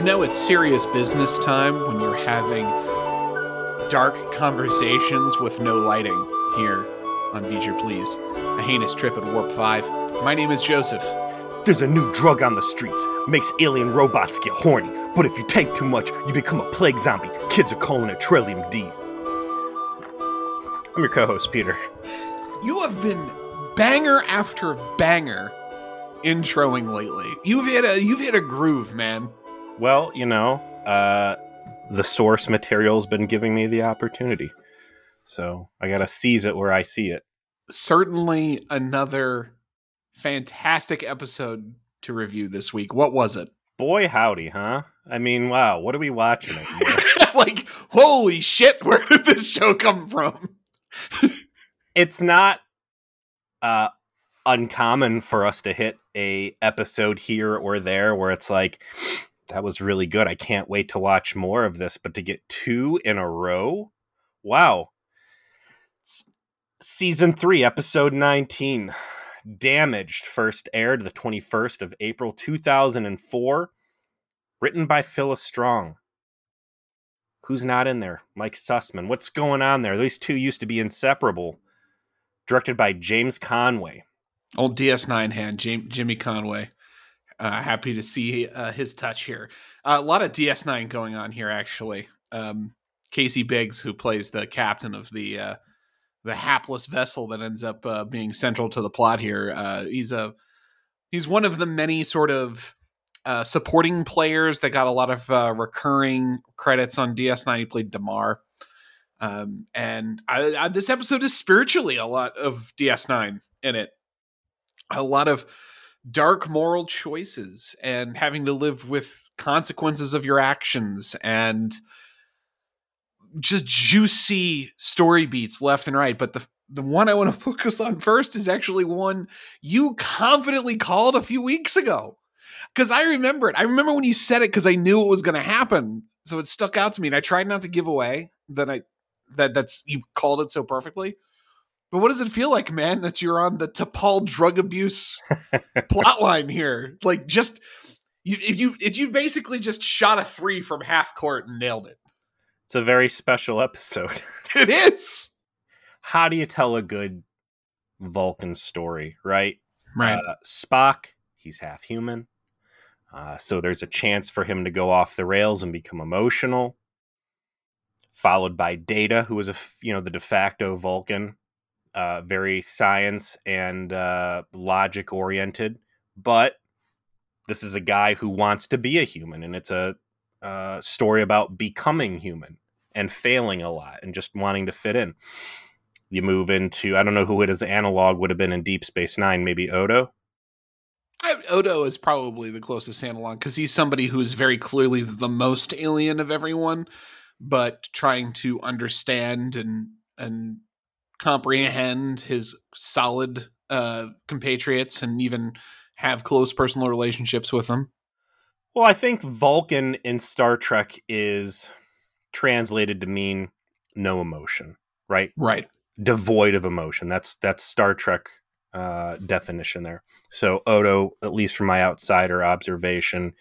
You know it's serious business time when you're having dark conversations with no lighting here on Feature Please, a heinous trip at Warp 5. My name is Joseph. There's a new drug on the streets. Makes alien robots get horny. But if you take too much, you become a plague zombie. Kids are calling it Trellium D. I'm your co host, Peter. You have been banger after banger introing lately. You've hit a you've hit a groove, man. Well, you know, uh, the source material's been giving me the opportunity. So I gotta seize it where I see it. Certainly another fantastic episode to review this week. What was it? Boy, howdy, huh? I mean, wow, what are we watching? like, holy shit, where did this show come from? it's not uh uncommon for us to hit a episode here or there where it's like that was really good. I can't wait to watch more of this, but to get two in a row, wow. S- season 3, episode 19. Damaged first aired the 21st of April 2004, written by Phyllis Strong. Who's not in there? Mike Sussman. What's going on there? These two used to be inseparable. Directed by James Conway. Old DS9 hand, Jimmy Conway. Uh, happy to see uh, his touch here. Uh, a lot of DS9 going on here, actually. Um, Casey Biggs, who plays the captain of the uh, the hapless vessel that ends up uh, being central to the plot here. Uh, he's a he's one of the many sort of supporting players that got a lot of recurring credits on DS9. He played Damar. Um, and I, I, this episode is spiritually a lot of DS9 in it. A lot of dark moral choices and having to live with consequences of your actions and just juicy story beats left and right. But the the one I want to focus on first is actually one you confidently called a few weeks ago. Because I remember it. I remember when you said it because I knew it was going to happen. So it stuck out to me, and I tried not to give away that I that that's you called it so perfectly. But what does it feel like, man, that you're on the T'Pol drug abuse plotline here? Like, just you, you, you basically just shot a three from half court and nailed it. It's a very special episode. it is. How do you tell a good Vulcan story, right? Right. Uh, Spock, he's half human. Uh, so there's a chance for him to go off the rails and become emotional. Followed by Data, who was a you know the de facto Vulcan, uh, very science and uh, logic oriented, but this is a guy who wants to be a human, and it's a uh, story about becoming human and failing a lot and just wanting to fit in. You move into I don't know who it is analog would have been in Deep Space Nine, maybe Odo. I, Odo is probably the closest analog because he's somebody who's very clearly the most alien of everyone, but trying to understand and and comprehend his solid uh, compatriots and even have close personal relationships with them. Well, I think Vulcan in Star Trek is translated to mean no emotion, right? Right. Devoid of emotion. That's that's Star Trek uh, definition there. So Odo, at least from my outsider observation,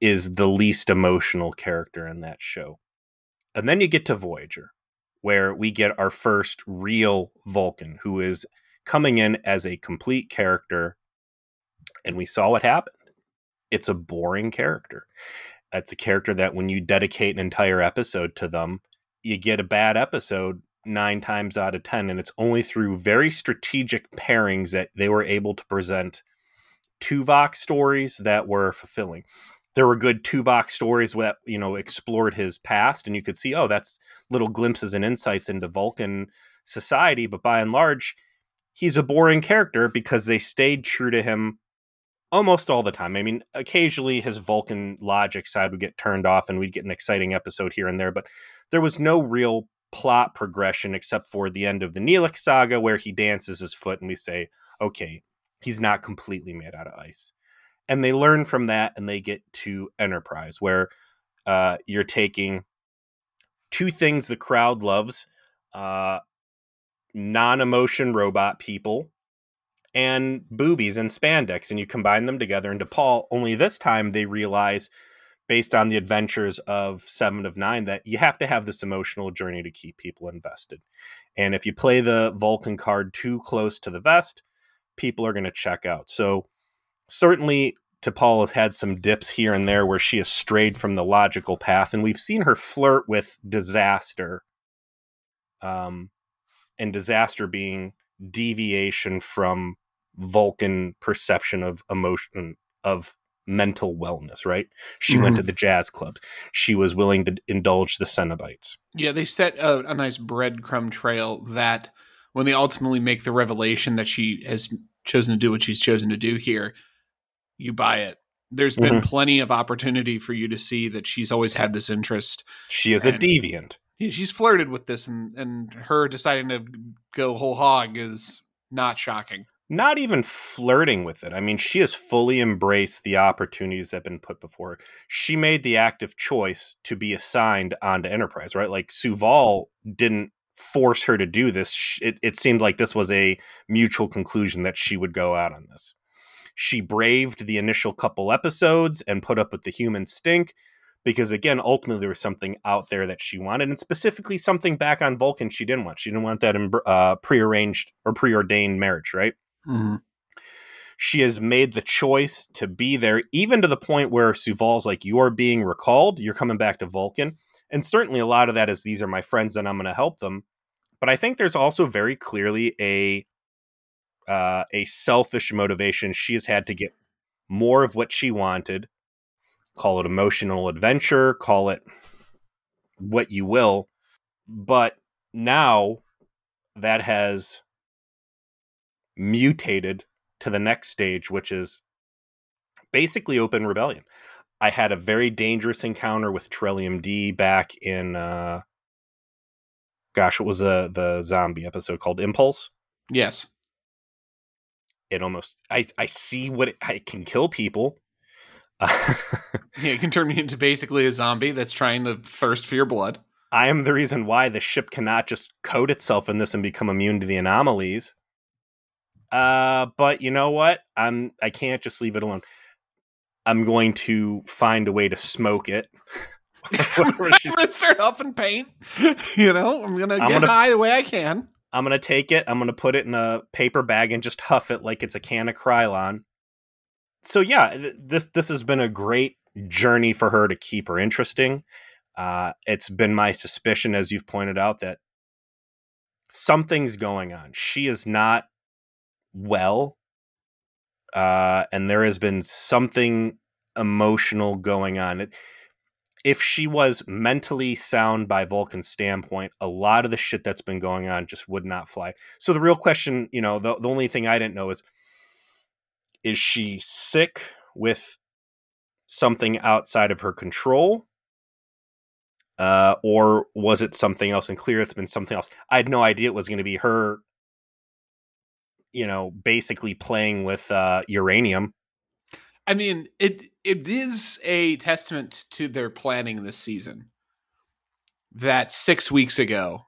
is the least emotional character in that show. And then you get to Voyager, where we get our first real Vulcan who is coming in as a complete character. And we saw what happened. It's a boring character. It's a character that when you dedicate an entire episode to them, you get a bad episode nine times out of 10. And it's only through very strategic pairings that they were able to present two Tuvok stories that were fulfilling there were good Tuvok stories that you know explored his past, and you could see, oh, that's little glimpses and insights into Vulcan society. But by and large, he's a boring character because they stayed true to him almost all the time. I mean, occasionally his Vulcan logic side would get turned off, and we'd get an exciting episode here and there, but there was no real plot progression except for the end of the Neelix saga, where he dances his foot, and we say, okay, he's not completely made out of ice and they learn from that and they get to enterprise where uh, you're taking two things the crowd loves uh, non-emotion robot people and boobies and spandex and you combine them together into T'Pol only this time they realize based on the adventures of Seven of Nine that you have to have this emotional journey to keep people invested. And if you play the Vulcan card too close to the vest, people are going to check out. So certainly T'Pol has had some dips here and there where she has strayed from the logical path, and we've seen her flirt with disaster. Um, and disaster being deviation from Vulcan perception of emotion of mental wellness, right? She mm-hmm. went to the jazz clubs. She was willing to indulge the Cenobites. Yeah, they set a, a nice breadcrumb trail that when they ultimately make the revelation that she has chosen to do what she's chosen to do here, you buy it. There's been mm-hmm. plenty of opportunity for you to see that she's always had this interest. She is a deviant. She's flirted with this, and and her deciding to go whole hog is not shocking. Not even flirting with it. I mean, she has fully embraced the opportunities that have been put before her. She made the active choice to be assigned onto Enterprise, right? Like Soval didn't force her to do this. It, it seemed like this was a mutual conclusion that she would go out on this. She braved the initial couple episodes and put up with the human stink because, again, ultimately there was something out there that she wanted, and specifically something back on Vulcan she didn't want. She didn't want that uh, prearranged or preordained marriage, right? Mm-hmm. She has made the choice to be there, even to the point where Soval's like, "You are being recalled. You're coming back to Vulcan." And certainly, a lot of that is these are my friends, and I'm going to help them. But I think there's also very clearly a uh, a selfish motivation. She has had to get more of what she wanted. Call it emotional adventure, call it what you will. But now that has mutated to the next stage, which is basically open rebellion. I had a very dangerous encounter with Trellium D back in, uh, gosh, what was the the zombie episode called? Impulse. Yes it almost I I see what it, I can kill people. yeah, it can turn me into basically a zombie that's trying to thirst for your blood. I am the reason why the ship cannot just coat itself in this and become immune to the anomalies. Uh, but you know what? I'm I can't just leave it alone. I'm going to find a way to smoke it. I'm gonna start huffing paint. You know, I'm gonna I'm get gonna, high the way I can. I'm gonna take it. I'm gonna put it in a paper bag and just huff it like it's a can of Krylon. So yeah, this this has been a great journey for her to keep her interesting. Uh, it's been my suspicion, as you've pointed out, that something's going on. She is not well, uh, and there has been something emotional going on. It, if she was mentally sound by Vulcan's standpoint, a lot of the shit that's been going on just would not fly. So the real question, you know, the, the only thing I didn't know is is she sick with something outside of her control? Uh, or was it something else? And clear it's been something else. I had no idea it was going to be her, you know, basically playing with uh, uranium I mean, it it is a testament to their planning this season that six weeks ago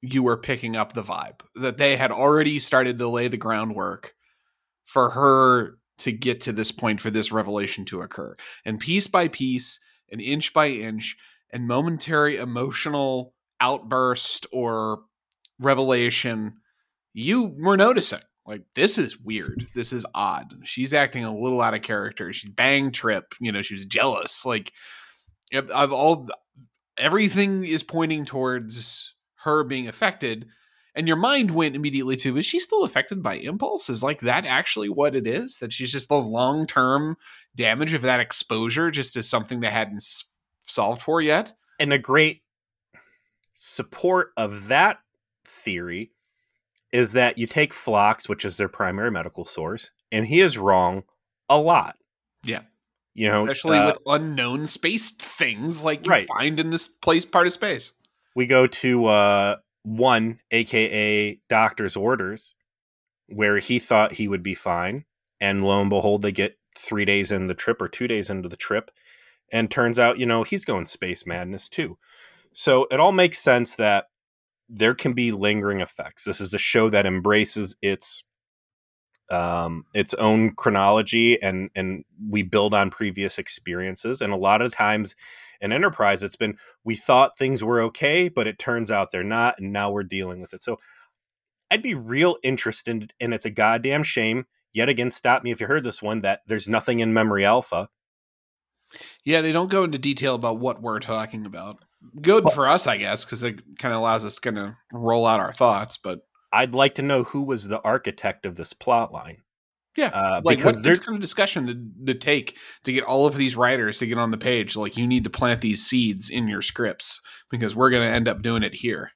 you were picking up the vibe that they had already started to lay the groundwork for her to get to this point for this revelation to occur. And piece by piece, and inch by inch, and momentary emotional outburst or revelation, you were noticing like this is weird. This is odd. She's acting a little out of character. She bang trip you know she was jealous. Like i've all everything is pointing towards her being affected and your mind went immediately to is she still affected by impulse? Is like that actually what it is? That she's just the long-term damage of that exposure just is something that hadn't solved for yet? And a great support of that theory is that you take Phlox, which is their primary medical source, and he is wrong a lot. Yeah. You know, especially uh, with unknown space things like you right. find in this place part of space. We go to uh, one, aka Doctor's Orders, where he thought he would be fine, and lo and behold, they get three days in the trip or two days into the trip, and turns out, you know, he's going space madness too. So it all makes sense that there can be lingering effects. This is a show that embraces its um, its own chronology and and we build on previous experiences. And a lot of times in enterprise it's been we thought things were okay but it turns out they're not and now we're dealing with it. So i'd be real interested and it's a goddamn shame yet again stop me if you heard this one that there's nothing in memory alpha. Yeah they don't go into detail about what we're talking about good But- for us i guess because it kind of allows us to kind of roll out our thoughts but i'd like to know who was the architect of this plot line Yeah, uh, like because what's there the kind of discussion to, to take to get all of these writers to get on the page like you need to plant these seeds in your scripts because we're going to end up doing it here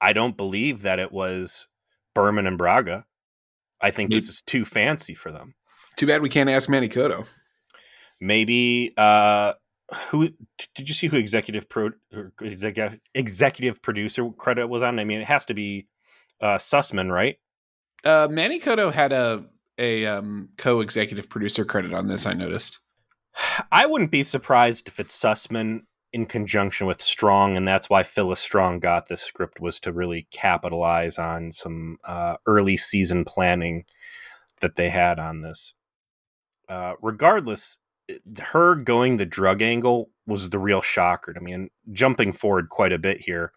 I don't believe that it was Berman and Braga. I think Maybe- this is too fancy for them. too bad we can't ask manny. Maybe uh who did you see who executive pro or executive executive producer credit was on? I mean, it has to be uh Sussman, right? uh Manny Coto had a a um, co-executive producer credit on this i noticed I wouldn't be surprised if it's Sussman in conjunction with Strong, and that's why Phyllis Strong got this script was to really capitalize on some uh, early season planning that they had on this. Uh, regardless, her going the drug angle was the real shocker to me. And jumping forward quite a bit here,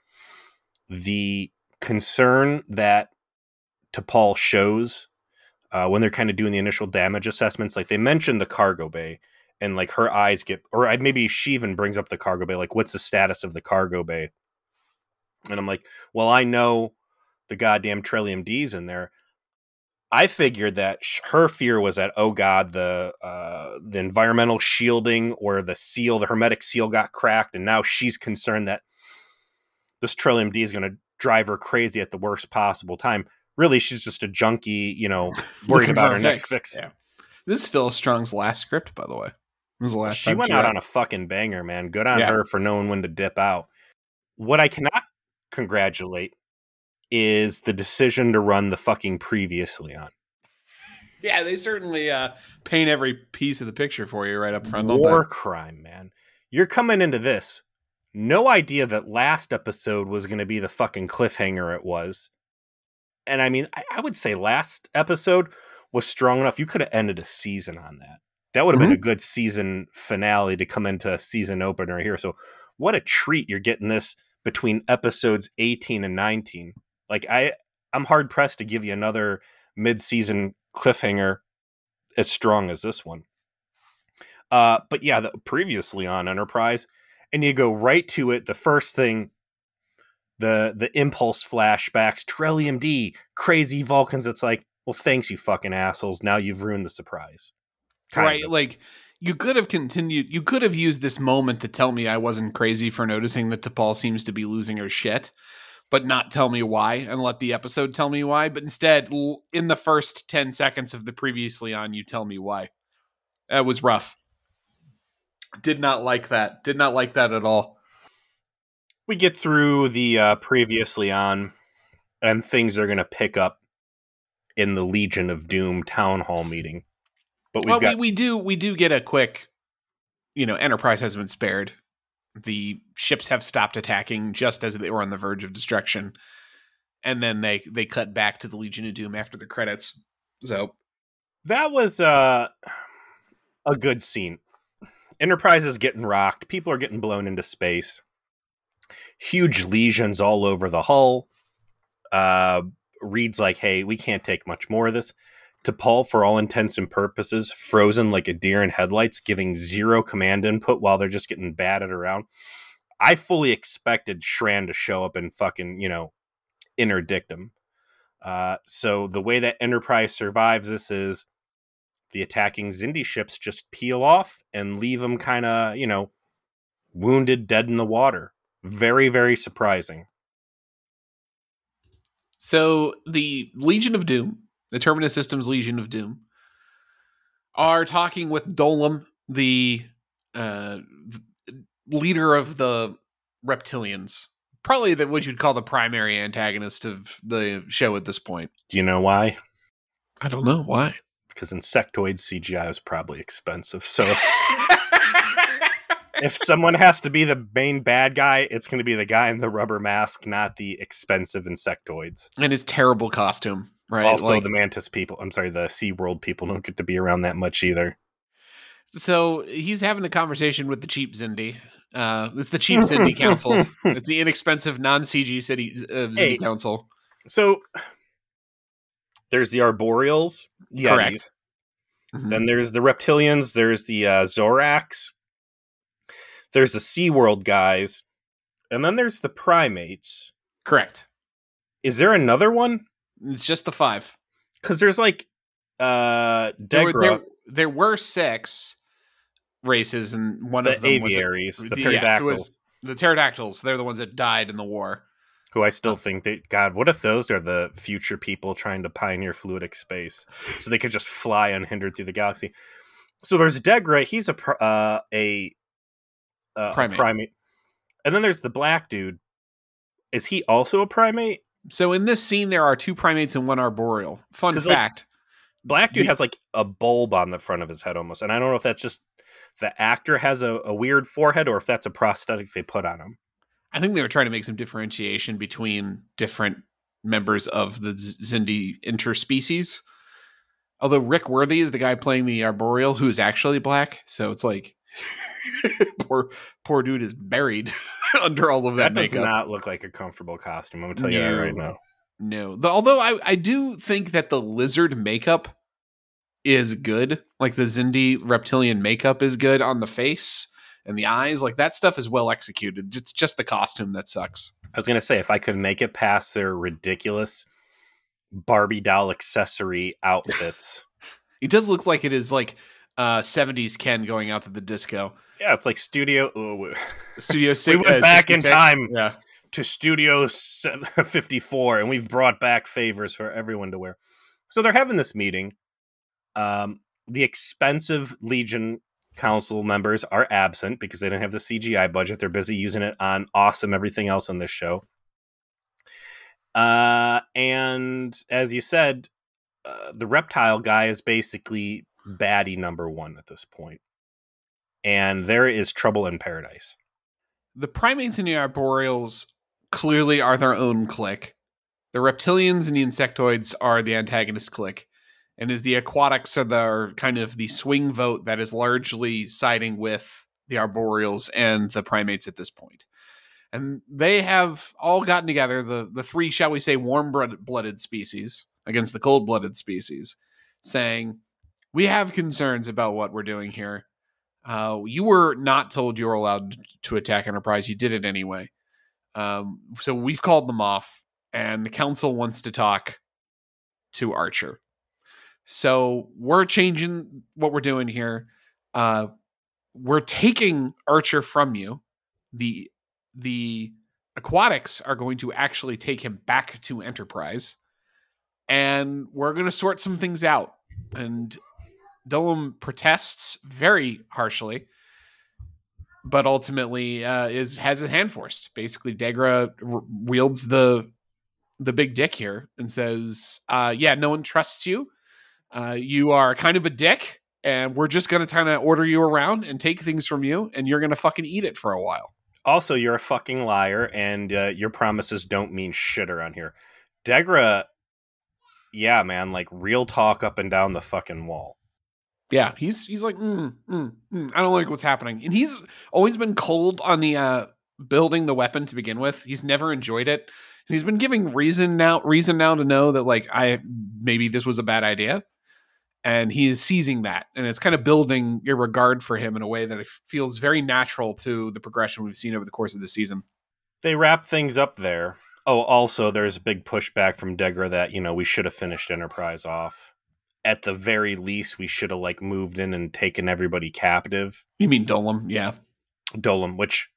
the concern that T'Pol shows uh, when they're kind of doing the initial damage assessments, like they mentioned the cargo bay, and like her eyes get, or maybe she even brings up the cargo bay, like what's the status of the cargo bay? And I'm like, well, I know the goddamn Trellium D's in there. I figured that sh- her fear was that oh god the uh, the environmental shielding or the seal the hermetic seal got cracked and now she's concerned that this Trellium D is going to drive her crazy at the worst possible time. Really, she's just a junkie, you know, worried about her next fix. Yeah. This is Phil Strong's last script, by the way. This the last she went out on a fucking banger, man. Good on Yeah. her for knowing when to dip out. What I cannot congratulate is the decision to run the fucking previously on. Yeah, they certainly uh, paint every piece of the picture for you right up front. War crime, man. You're coming into this. No idea that last episode was going to be the fucking cliffhanger it was. And I mean, I, I would say last episode was strong enough. You could have ended a season on that. That would have been a good season finale to come into a season opener here. So, what a treat you're getting this between episodes 18 and 19. Like I I'm hard pressed to give you another mid-season cliffhanger as strong as this one. Uh, but yeah, the, previously on Enterprise, and you go right to it. The first thing, the the impulse flashbacks, Trellium D, crazy Vulcans. It's like, well, thanks, you fucking assholes. Now you've ruined the surprise. Kind right of. like you could have continued you could have used this moment to tell me i wasn't crazy for noticing that T'Pol seems to be losing her shit but not tell me why and let the episode tell me why but instead in the first 10 seconds of the previously on you tell me why. That was rough. Did not like that. Did not like that at all. We get through the uh, previously on, and things are going to pick up in the Legion of Doom town hall meeting. But well got we, we do we do get a quick you know enterprise has been spared the ships have stopped attacking just as they were on the verge of destruction and then they they cut back to the legion of doom after the credits so that was uh, a good scene. Enterprise is getting rocked. People are getting blown into space. Huge lesions all over the hull. Uh, like, "Hey, we can't take much more of this." T'Pol, for all intents and purposes, frozen like a deer in headlights, giving zero command input while they're just getting batted around. I fully expected Shran to show up and fucking, you know, interdict him. Uh, so the way that Enterprise survives this is the attacking Xindi ships just peel off and leave them kind of, you know, wounded, dead in the water. Very, very surprising. so the legion of doom the terminus systems legion of doom are talking with Dolim the uh leader of the reptilians probably the what you'd call the primary antagonist of the show at this point Do you know why? i don't know why Because insectoid CGI is probably expensive. So if someone has to be the main bad guy, it's going to be the guy in the rubber mask, not the expensive insectoids. and his terrible costume right? also, Like- the Mantis people. I'm sorry, the Sea World people don't get to be around that much either. So he's having a conversation with the cheap Xindi. Uh, it's the cheap Xindi Council. It's the inexpensive non CG city uh, Xindi Hey. Council. So there's the Arboreals, Yetis. Correct. Mhm. Then there's the reptilians. There's the uh, Zorax. There's the SeaWorld guys. And then there's the primates. Correct. Is there another one? It's just the five. Because there's like uh There were, Degra, there, there were six races, and one the of them was a- aviaries, the pterodactyls, was the pterodactyls. They're the ones that died in the war. who I still think that God, what if those are the future people trying to pioneer fluidic space so they could just fly unhindered through the galaxy? So there's Degra. He's a pr- uh, a, uh, a Primate. primate, and then there's the black dude. Is he also a primate? So in this scene, there are two primates and one arboreal. Fun 'Cause, like, fact. Black dude The- has like a bulb on the front of his head almost, and I don't know if that's just the actor has a, a weird forehead or if that's a prosthetic they put on him. I think they were trying to make some differentiation between different members of the Xindi interspecies. Although Rick Worthy is the guy playing the arboreal who is actually black, so it's like poor poor dude is buried under all of that, That, does makeup. not look like a comfortable costume. I'm gonna tell you that right now. No, the, although I I do think that the lizard makeup is good. Like the Xindi reptilian makeup is good on the face and the eyes. Like that stuff is well executed. It's just the costume that sucks. I was gonna say if I could make it past their ridiculous Barbie doll accessory outfits. It does look like it is like uh 70s Ken going out to the disco. yeah, it's like Studio oh, Studio six, we went uh, back in time. Yeah. to Studio 54, and we've brought back favors for everyone to wear. So they're having this meeting. Um, the expensive Legion Council members are absent because they didn't have the CGI budget. They're busy using it on awesome everything else on this show. Uh, and as you said, uh, the reptile guy is basically baddie number one at this point. And there is trouble in paradise. The primates and the arboreals clearly are their own clique. The reptilians and the insectoids are the antagonist clique. And is the aquatics are the are kind of the swing vote that is largely siding with the arboreals and the primates at this point. And they have all gotten together, the the three, shall we say, warm blooded species against the cold blooded species, saying, We have concerns about what we're doing here. Uh, you were not told you were allowed to attack Enterprise. You did it anyway. Um, so we've called them off, and the council wants to talk to Archer. So we're changing what we're doing here. Uh, we're taking Archer from you. The the aquatics are going to actually take him back to Enterprise, and we're going to sort some things out. And Dolim protests very harshly, but ultimately uh, is has his hand forced. Basically, Degra r- wields the the big dick here and says, uh, "Yeah, no one trusts you. Uh, you are kind of a dick, and we're just going to kind of order you around and take things from you, and you're going to fucking eat it for a while." Also, you're a fucking liar, and uh, your promises don't mean shit around here. Degra, yeah, man, like real talk up and down the fucking wall. Yeah, he's he's like, mm, mm, mm, I don't like what's happening, and he's always been cold on the uh, building the weapon to begin with. He's never enjoyed it, and he's been giving reason now reason now to know that like I maybe this was a bad idea, and he is seizing that, and it's kind of building your regard for him in a way that feels very natural to the progression we've seen over the course of the season. They wrap things up there. Oh, also, there's a big pushback from Degra that you know we should have finished Enterprise off. At the very least, we should have like moved in and taken everybody captive. You mean Dolim? Yeah. Dolim, which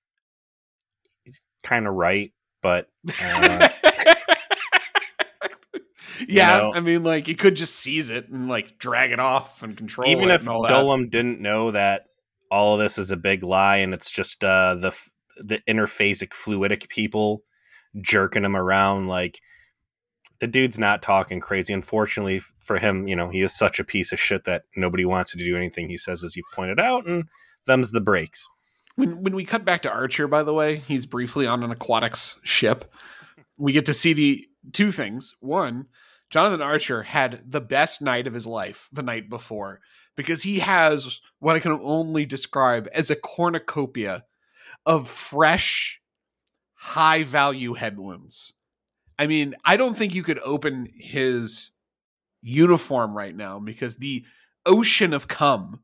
is kind of right, but uh, yeah, know- I mean, like you could just seize it and like drag it off and control even if and all that. Dolim didn't know that all of this is a big lie and it's just uh, the the interphasic fluidic people jerking him around, like the dude's not talking crazy. Unfortunately for him, you know, he is such a piece of shit that nobody wants to do anything he says, as you've pointed out, and them's the breaks. When when we cut back to Archer, by the way, he's briefly on an aquatics ship. We get to see the two things. One, Jonathan Archer had the best night of his life the night before because he has what I can only describe as a cornucopia of fresh, high value head wounds. I mean, I don't think you could open his uniform right now because the ocean of cum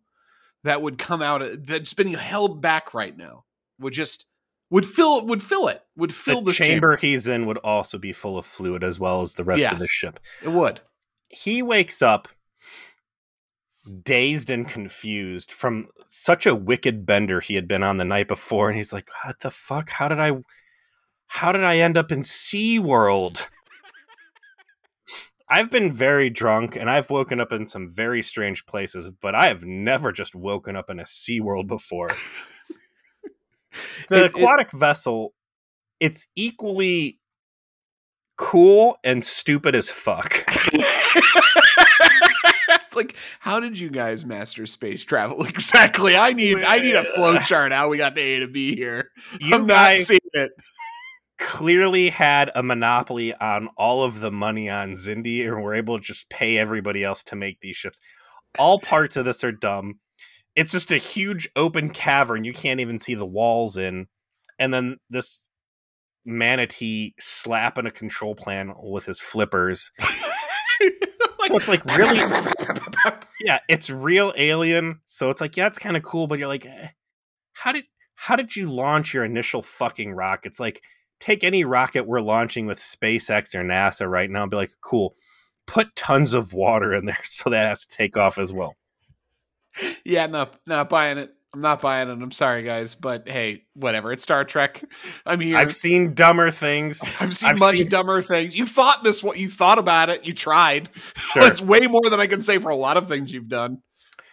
that would come out that's being held back right now would just would fill would fill it would fill the the chamber, he's in would also be full of fluid as well as the rest of the ship. It would. He wakes up dazed and confused from such a wicked bender he had been on the night before and he's like what the fuck how did i how did i end up in sea world i've been very drunk and i've woken up in some very strange places but i have never just woken up in a sea world before the It- it- aquatic vessel it's equally cool and stupid as fuck like, how did you guys master space travel exactly? I need I need a flow chart how we got to A to B here. you I'm not guys seeing it. Clearly had a monopoly on all of the money on Xindi and were able to just pay everybody else to make these ships. All parts of this are dumb. It's just a huge open cavern you can't even see the walls in. And then this manatee slapping a control panel with his flippers. Like- So it's like really yeah, it's real alien. So it's like, yeah, it's kind of cool, but you're like, eh, how did how did you launch your initial fucking rockets? Like, take any rocket we're launching with SpaceX or NASA right now and be like, cool, put tons of water in there so that has to take off as well. yeah, no, not buying it. I'm not buying it. I'm sorry, guys, but hey, whatever. It's Star Trek. I'm here. I've seen dumber things. I've seen I've much seen- dumber things. You thought this. What you thought about it? You tried. Sure. That's way more than I can say for a lot of things you've done.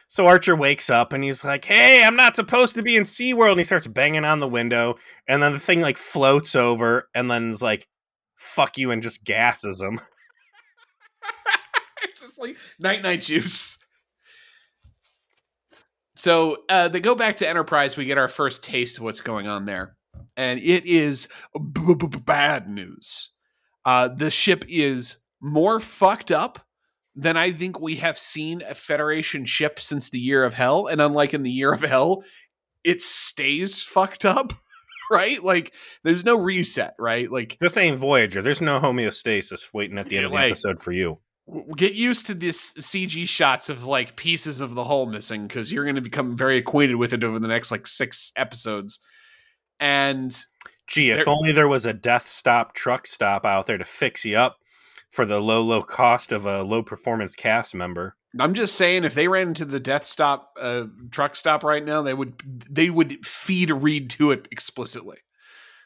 So Archer wakes up and he's like, "Hey, I'm not supposed to be in SeaWorld." And he starts banging on the window, and then the thing like floats over, and then is like, "Fuck you," and just gasses him. it's just like night night juice. So uh, they go back to Enterprise. We get our first taste of what's going on there, and it is b- b- bad news. Uh, the ship is more fucked up than I think we have seen a Federation ship since the Year of Hell. And unlike in the Year of Hell, it stays fucked up, right? Like there's no reset, right? Like This ain't Voyager. There's no homeostasis waiting at the end of the Like- episode for you. get used to this CG shots of like pieces of the hull missing because you're going to become very acquainted with it over the next like six episodes. And Gee, if There- only there was a death stop truck stop out there to fix you up for the low, low cost of a low performance cast member. I'm just saying, if they ran into the Death Stop uh, truck stop right now, they would they would feed Reed to it explicitly.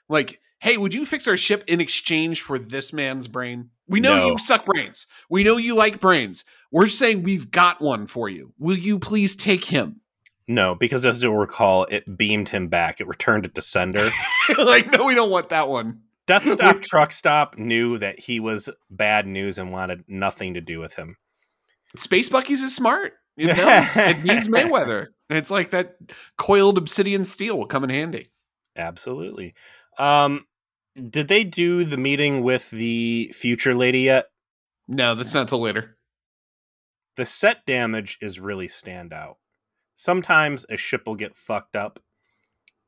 Like, hey, would you fix our ship in exchange for this man's brain? We know No. you suck brains. We know you like brains. We're saying we've got one for you. Will you please take him? No, because as you'll recall, it beamed him back. It returned it to sender. like, no, we don't want that one. Death Stop Truck Stop knew that he was bad news and wanted nothing to do with him. Space Bucky's is smart. It knows. it needs Mayweather. It's like that coiled obsidian steel will come in handy. Absolutely. Um, did they do the meeting with the future lady yet? No, that's not till later. The set damage is really standout. Sometimes a ship will get fucked up.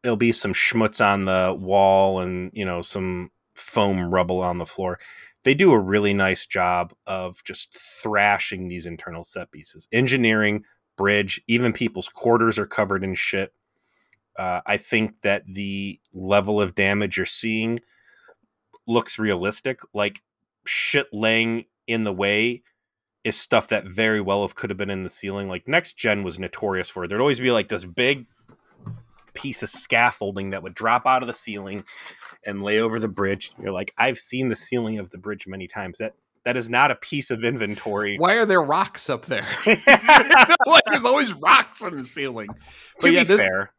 There'll be some schmutz on the wall and, you know, some foam rubble on the floor. They do a really nice job of just thrashing these internal set pieces. Engineering, bridge, even people's quarters are covered in shit. Uh, I think that the level of damage you're seeing looks realistic. Like shit laying in the way is stuff that very well have could have been in the ceiling. Like next gen was notorious for. There'd always be like this big piece of scaffolding that would drop out of the ceiling and lay over the bridge. You're like, I've seen the ceiling of the bridge many times. That that is not a piece of inventory. Why are there rocks up there? like there's always rocks on the ceiling. But yeah, be this- fair,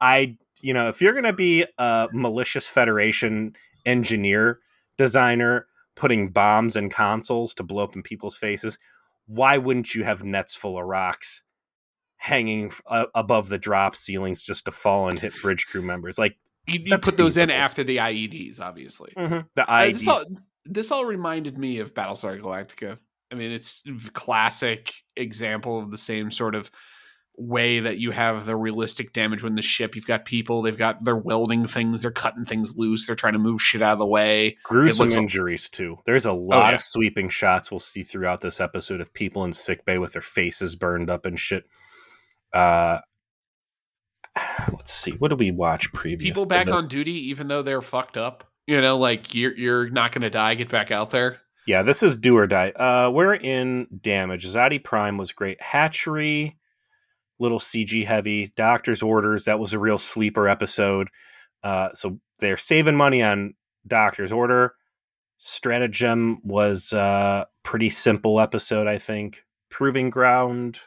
I you know if you're gonna be a malicious Federation engineer designer putting bombs in consoles to blow up in people's faces, why wouldn't you have nets full of rocks hanging uh, above the drop ceilings just to fall and hit bridge crew members? Like You, you put those in after the IEDs, obviously. the I IDs. saw- this all reminded me of Battlestar Galactica. I mean, it's a classic example of the same sort of way that you have the realistic damage when the ship you've got people they've got they're welding things they're cutting things loose they're trying to move shit out of the way gruesome injuries too there's a lot oh, yeah. of sweeping shots we'll see throughout this episode of people in sick bay with their faces burned up and shit uh let's see what did we watch previous people back on duty even though they're fucked up you know like you're you're not gonna die get back out there yeah this is do or die uh we're in damage Azati Prime was great hatchery little CG heavy. Doctor's Orders, that was a real sleeper episode. Uh, so they're saving money on Doctor's Order. Stratagem was a uh, pretty simple episode, I think. Proving Ground.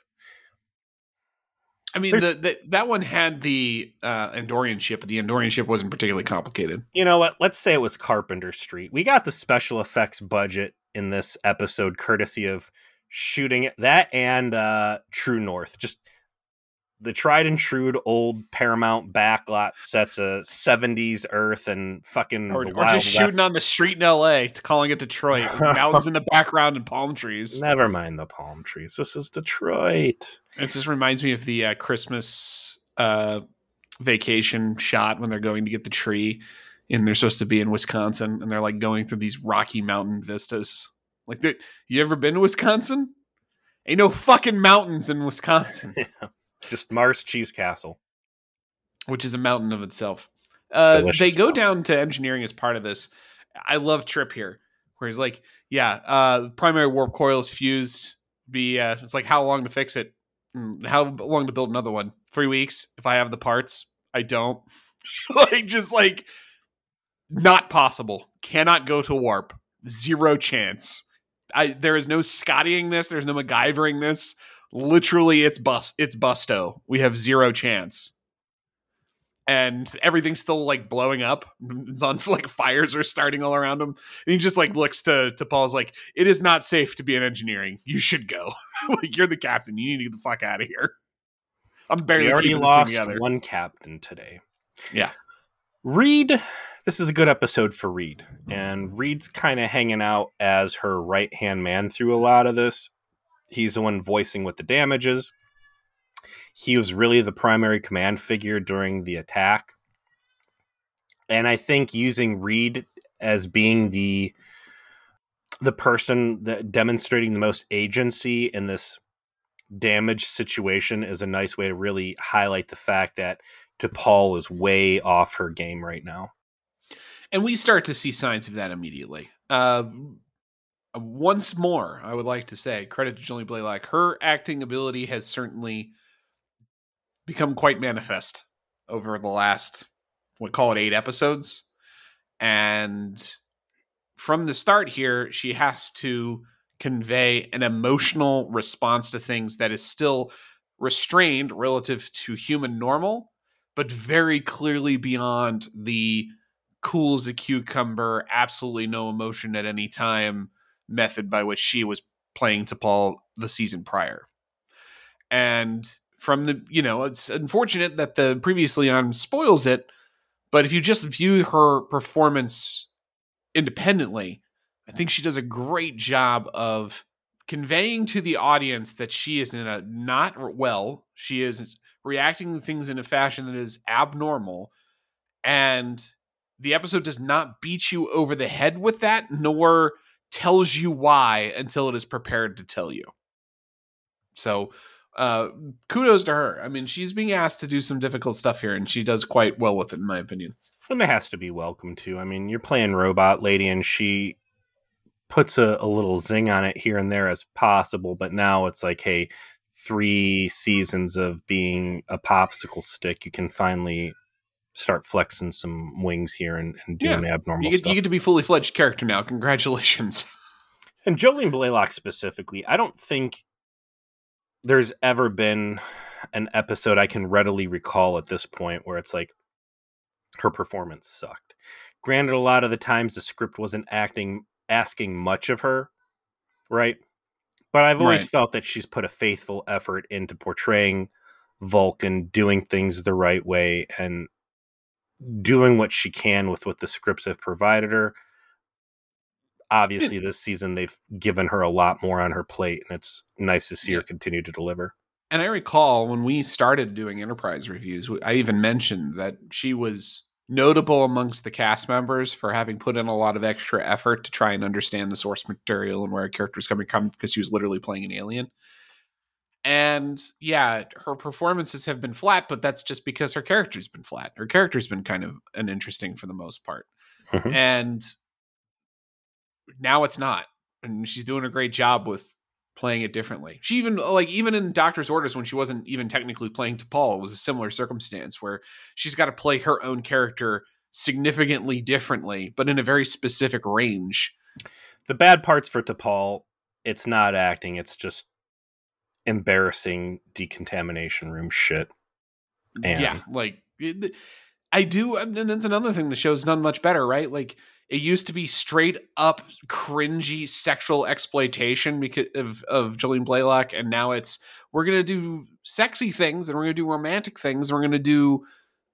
I mean, the, the, that one had the uh, Andorian ship, but the Andorian ship wasn't particularly complicated. You know what? Let's say it was Carpenter Street. We got the special effects budget in this episode, courtesy of shooting it. That and uh, True North. Just the tried and true old Paramount backlot sets of 70s Earth and fucking. Or, or just shooting West. on the street in LA, to calling it Detroit. Mountains in the background and palm trees. Never mind the palm trees. This is Detroit. It just reminds me of the uh, Christmas uh, vacation shot when they're going to get the tree and they're supposed to be in Wisconsin and they're like going through these rocky mountain vistas. Like, you ever been to Wisconsin? Ain't no fucking mountains in Wisconsin. yeah. Just Mars Cheese Castle, which is a mountain of itself. Uh, they go down to engineering as part of this. I love Trip here, where he's like, "Yeah, uh, primary warp coil is fused. Be uh, it's like how long to fix it? Hmm, how long to build another one? Three weeks if I have the parts. I don't. like just like not possible. Cannot go to warp. Zero chance. I there is no Scottying this. There's no MacGyvering this literally it's bust it's busto. We have zero chance. And everything's still like blowing up. It's on like fires are starting all around him. And he just like looks to to T'Pol's like it is not safe to be in engineering. You should go. Like you're the captain. You need to get the fuck out of here. I'm barely we already lost one captain today. Yeah. Reed this is a good episode for reed. And reed's kind of hanging out as her right hand man through a lot of this He's the one voicing what the damage is. He was really the primary command figure during the attack. And I think using Reed as being the the person that demonstrating the most agency in this damage situation is a nice way to really highlight the fact that T'Pol is way off her game right now. And we start to see signs of that immediately. Uh, Uh, once more, I would like to say credit to Jolene Blalock. Her acting ability has certainly become quite manifest over the last, we call it eight episodes. And from the start here, she has to convey an emotional response to things that is still restrained relative to human normal, but very clearly beyond the cool as a cucumber, absolutely no emotion at any time method by which she was playing T'Pol the season prior. And from the, you know, it's unfortunate that the previously on spoils it, but if you just view her performance independently, I think she does a great job of conveying to the audience that she is in a not well, she is reacting to things in a fashion that is abnormal and the episode does not beat you over the head with that nor tells you why until it is prepared to tell you. So, uh, kudos to her. I mean, she's being asked to do some difficult stuff here, and she does quite well with it, in my opinion. And it has to be welcome too. I mean, you're playing Robot Lady, and she puts a, a little zing on it here and there as possible, but now it's like, hey, three seasons of being a popsicle stick, you can finally start flexing some wings here and, and doing yeah. abnormal you get, stuff. You get to be fully fledged character now. Congratulations. And Jolene Blalock specifically, I don't think there's ever been an episode I can readily recall at this point where it's like her performance sucked. Granted, a lot of the times the script wasn't acting asking much of her, right? But I've always right. felt that she's put a faithful effort into portraying Vulcan, doing things the right way, and doing what she can with what the scripts have provided her. obviously this season they've given her a lot more on her plate, and it's nice to see her continue to deliver. And I recall when we started doing Enterprise reviews, I even mentioned that she was notable amongst the cast members for having put in a lot of extra effort to try and understand the source material and where a character is coming from because she was literally playing an alien. And yeah, her performances have been flat, but that's just because her character's been flat. Her character's been kind of uninteresting for the most part. Mm-hmm. And now it's not. And she's doing a great job with playing it differently. She even like even in Doctor's Orders when she wasn't even technically playing T'Pol, it was a similar circumstance where she's got to play her own character significantly differently, but in a very specific range. The bad parts for T'Pol, it's not acting, it's just embarrassing decontamination room shit. And yeah, like I do, and it's another thing the show's done much better, right? Like it used to be straight up cringy sexual exploitation because of, of Jolene Blalock, and now it's we're gonna do sexy things and we're gonna do romantic things. And we're gonna do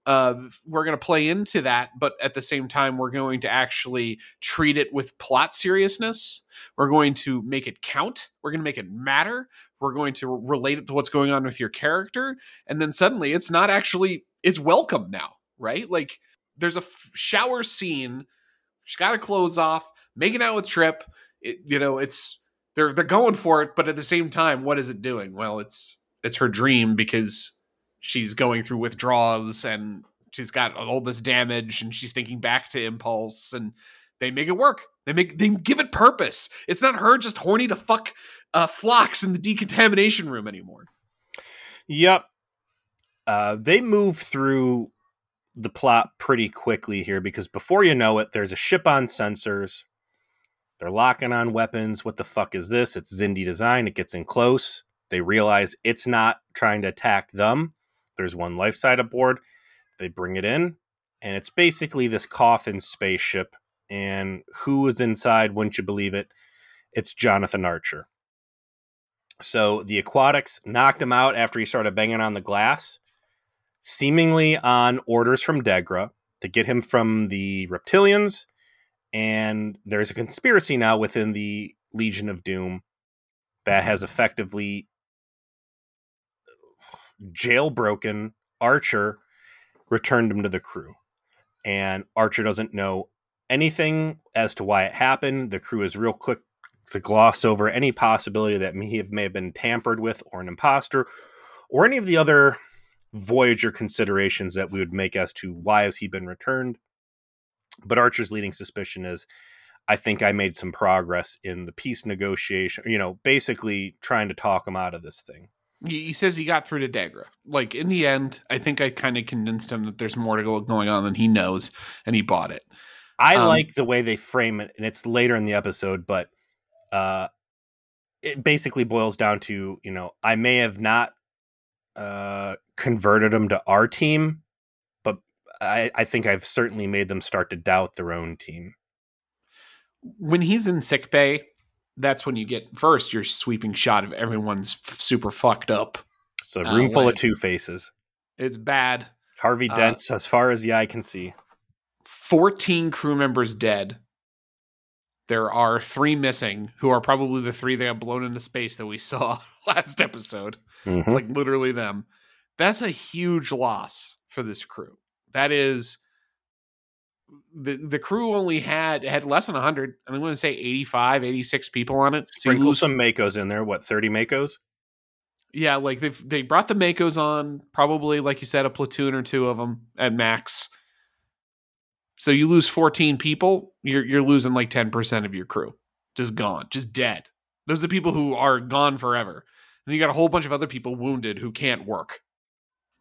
uh, we're gonna play into that, but at the same time, we're going to actually treat it with plot seriousness. We're going to make it count. We're gonna make it matter. We're going to relate it to what's going on with your character, and then suddenly it's not actually it's welcome now, right? Like there's a f- shower scene She's got her clothes off, making out with Trip. It, you know, it's they're they're going for it, but at the same time, what is it doing? Well, it's it's her dream because she's going through withdrawals and she's got all this damage and she's thinking back to impulse and they make it work. They make they give it purpose. It's not her just horny to fuck uh, Phlox in the decontamination room anymore. Yep. Uh, they move through the plot pretty quickly here because before you know it, there's a ship on sensors. They're locking on weapons. What the fuck is this? It's Xindi design. It gets in close. They realize it's not trying to attack them. There's one life side aboard. They bring it in, and it's basically this coffin spaceship. And who was inside? Wouldn't you believe it? It's Jonathan Archer. So the aquatics knocked him out after he started banging on the glass seemingly on orders from Degra to get him from the reptilians. And there's a conspiracy now within the Legion of Doom that mm-hmm. has effectively jailbroken Archer, returned him to the crew. And Archer doesn't know anything as to why it happened. The crew is real quick to gloss over any possibility that he may have been tampered with or an imposter or any of the other Voyager considerations that we would make as to why has he been returned. But Archer's leading suspicion is I think I made some progress in the peace negotiation, you know, basically trying to talk him out of this thing. He says he got through to Degra. Like in the end, I think I kind of convinced him that there's more to go going on than he knows, and he bought it. I um, like the way they frame it, and it's later in the episode, but uh, it basically boils down to you know I may have not uh, converted them to our team, but I, I think I've certainly made them start to doubt their own team. When he's in sick bay, that's when you get first your sweeping shot of everyone's f- super fucked up. It's a room uh, full of two faces. It's bad. Harvey uh, Dent, uh, as far as the eye can see. 14 crew members dead. There are three missing, who are probably the three that got blown into space that we saw last episode. Mm-hmm. Like literally them. That's a huge loss for this crew. That is the the crew only had had less than 100 i'm going to say 85 86 people on it sprinkle some makos in there what 30 makos yeah like they they brought the makos on probably like you said a platoon or two of them at max so you lose 14 people you're you're losing like 10% of your crew just gone just dead those are the people who are gone forever and you got a whole bunch of other people wounded who can't work.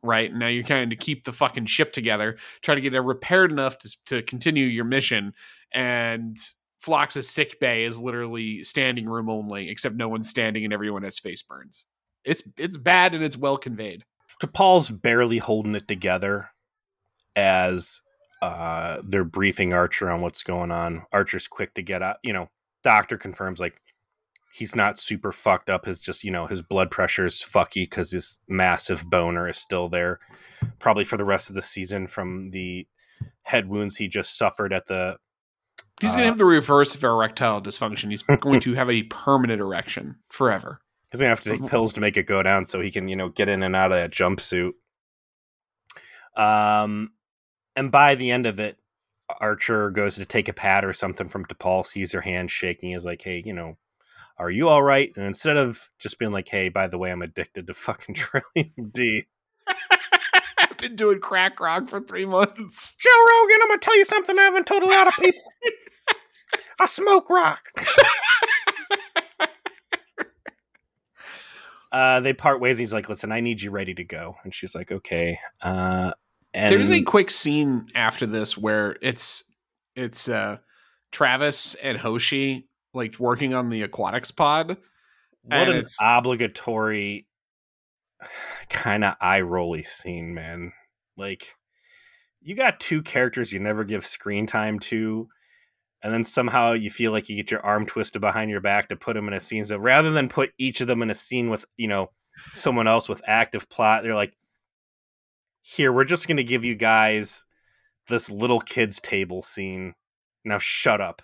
Right now, you're trying to keep the fucking ship together, try to get it repaired enough to to continue your mission. And Phlox's sick bay is literally standing room only, except no one's standing and everyone has face burns. It's it's bad and it's well conveyed. T'Pol's barely holding it together as uh, they're briefing Archer on what's going on. Archer's quick to get out. You know, Doctor confirms like he's not super fucked up. His just you know his blood pressure is fucky because his massive boner is still there, probably for the rest of the season from the head wounds he just suffered at the He's going to Uh, have the reverse of erectile dysfunction. He's going to have a permanent erection forever. He's gonna have to take pills to make it go down so he can, you know, get in and out of that jumpsuit. Um, and by the end of it, Archer goes to take a pad or something from T'Pol, sees her hand shaking, is like, "Hey, you know, are you all right?" And instead of just being like, "Hey, by the way, I'm addicted to fucking Trellium D," I've been doing crack rock for three months. Joe Rogan, I'm gonna tell you something I haven't told a lot of people. I smoke rock. uh, they part ways. He's like, "Listen, I need you ready to go," and she's like, "Okay." Uh, and There's a quick scene after this where it's it's uh Travis and Hoshi like working on the aquatics pod. what an it's- obligatory kind of eye rolly scene, man. Like, you got two characters you never give screen time to. And then somehow you feel like you get your arm twisted behind your back to put them in a scene. So rather than put each of them in a scene with, you know, someone else with active plot, they're like, here, we're just going to give you guys this little kids' table scene. Now shut up.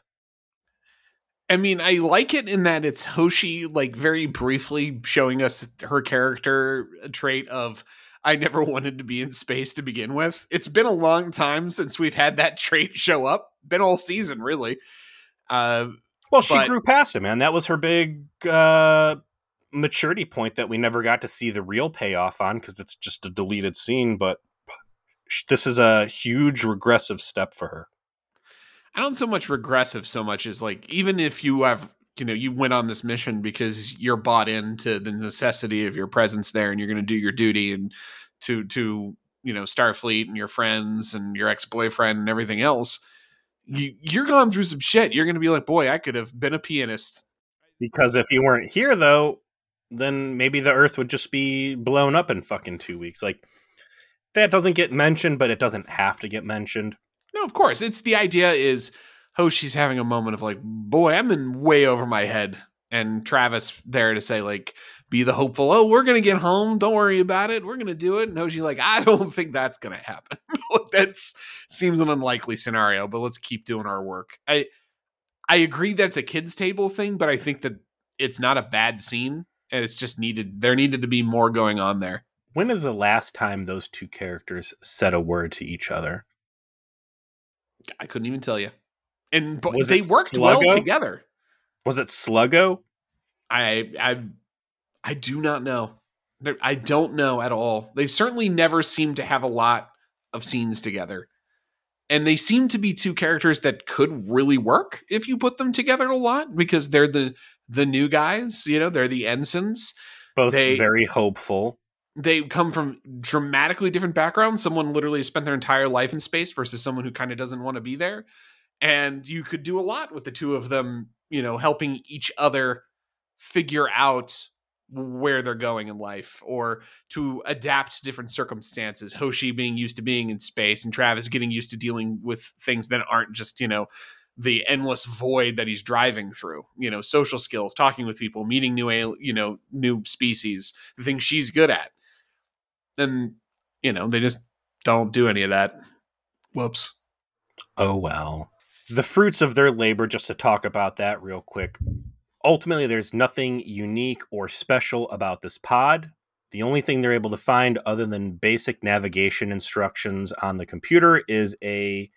I mean, I like it in that it's Hoshi like very briefly showing us her character trait of I never wanted to be in space to begin with. It's been a long time since we've had that trait show up. Been all season, really. Uh, Well, she But- grew past it, man. That was her big uh, maturity point that we never got to see the real payoff on because it's just a deleted scene. But this is a huge regressive step for her. I don't so much regressive so much as like even if you have you know you went on this mission because you're bought into the necessity of your presence there and you're going to do your duty and to to you know Starfleet and your friends and your ex boyfriend and everything else. You, you're going through some shit. You're going to be like, boy, I could have been a pianist. Because if you weren't here, though, then maybe the Earth would just be blown up in fucking two weeks. Like, that doesn't get mentioned, but it doesn't have to get mentioned. No, of course. It's the idea is oh, Hoshi's having a moment of like, boy, I'm in way over my head. And Travis there to say, like, be the hopeful, oh, we're gonna get home. Don't worry about it. We're gonna do it. And Hoshi, like, I don't think that's gonna happen. that seems an unlikely scenario, but let's keep doing our work. I I agree that's a kids' table thing, but I think that it's not a bad scene. And it's just needed there needed to be more going on there. When is the last time those two characters said a word to each other? I couldn't even tell you. And but Was they worked well together. Was it Sluggo? I I I do not know. I don't know at all. They certainly never seem to have a lot of scenes together. And they seem to be two characters that could really work if you put them together a lot because they're the the new guys, you know, they're the ensigns. Both They- very hopeful. They come from dramatically different backgrounds. Someone literally spent their entire life in space versus someone who kind of doesn't want to be there. And you could do a lot with the two of them, you know, helping each other figure out where they're going in life or to adapt to different circumstances. Hoshi being used to being in space and Travis getting used to dealing with things that aren't just, you know, the endless void that he's driving through. You know, social skills, talking with people, meeting new, you know, new species, the things she's good at. And, you know, they just don't do any of that. Whoops. Oh well. The fruits of their labor, just to talk about that real quick. Ultimately, there's nothing unique or special about this pod. The only thing they're able to find, other than basic navigation instructions on the computer, is a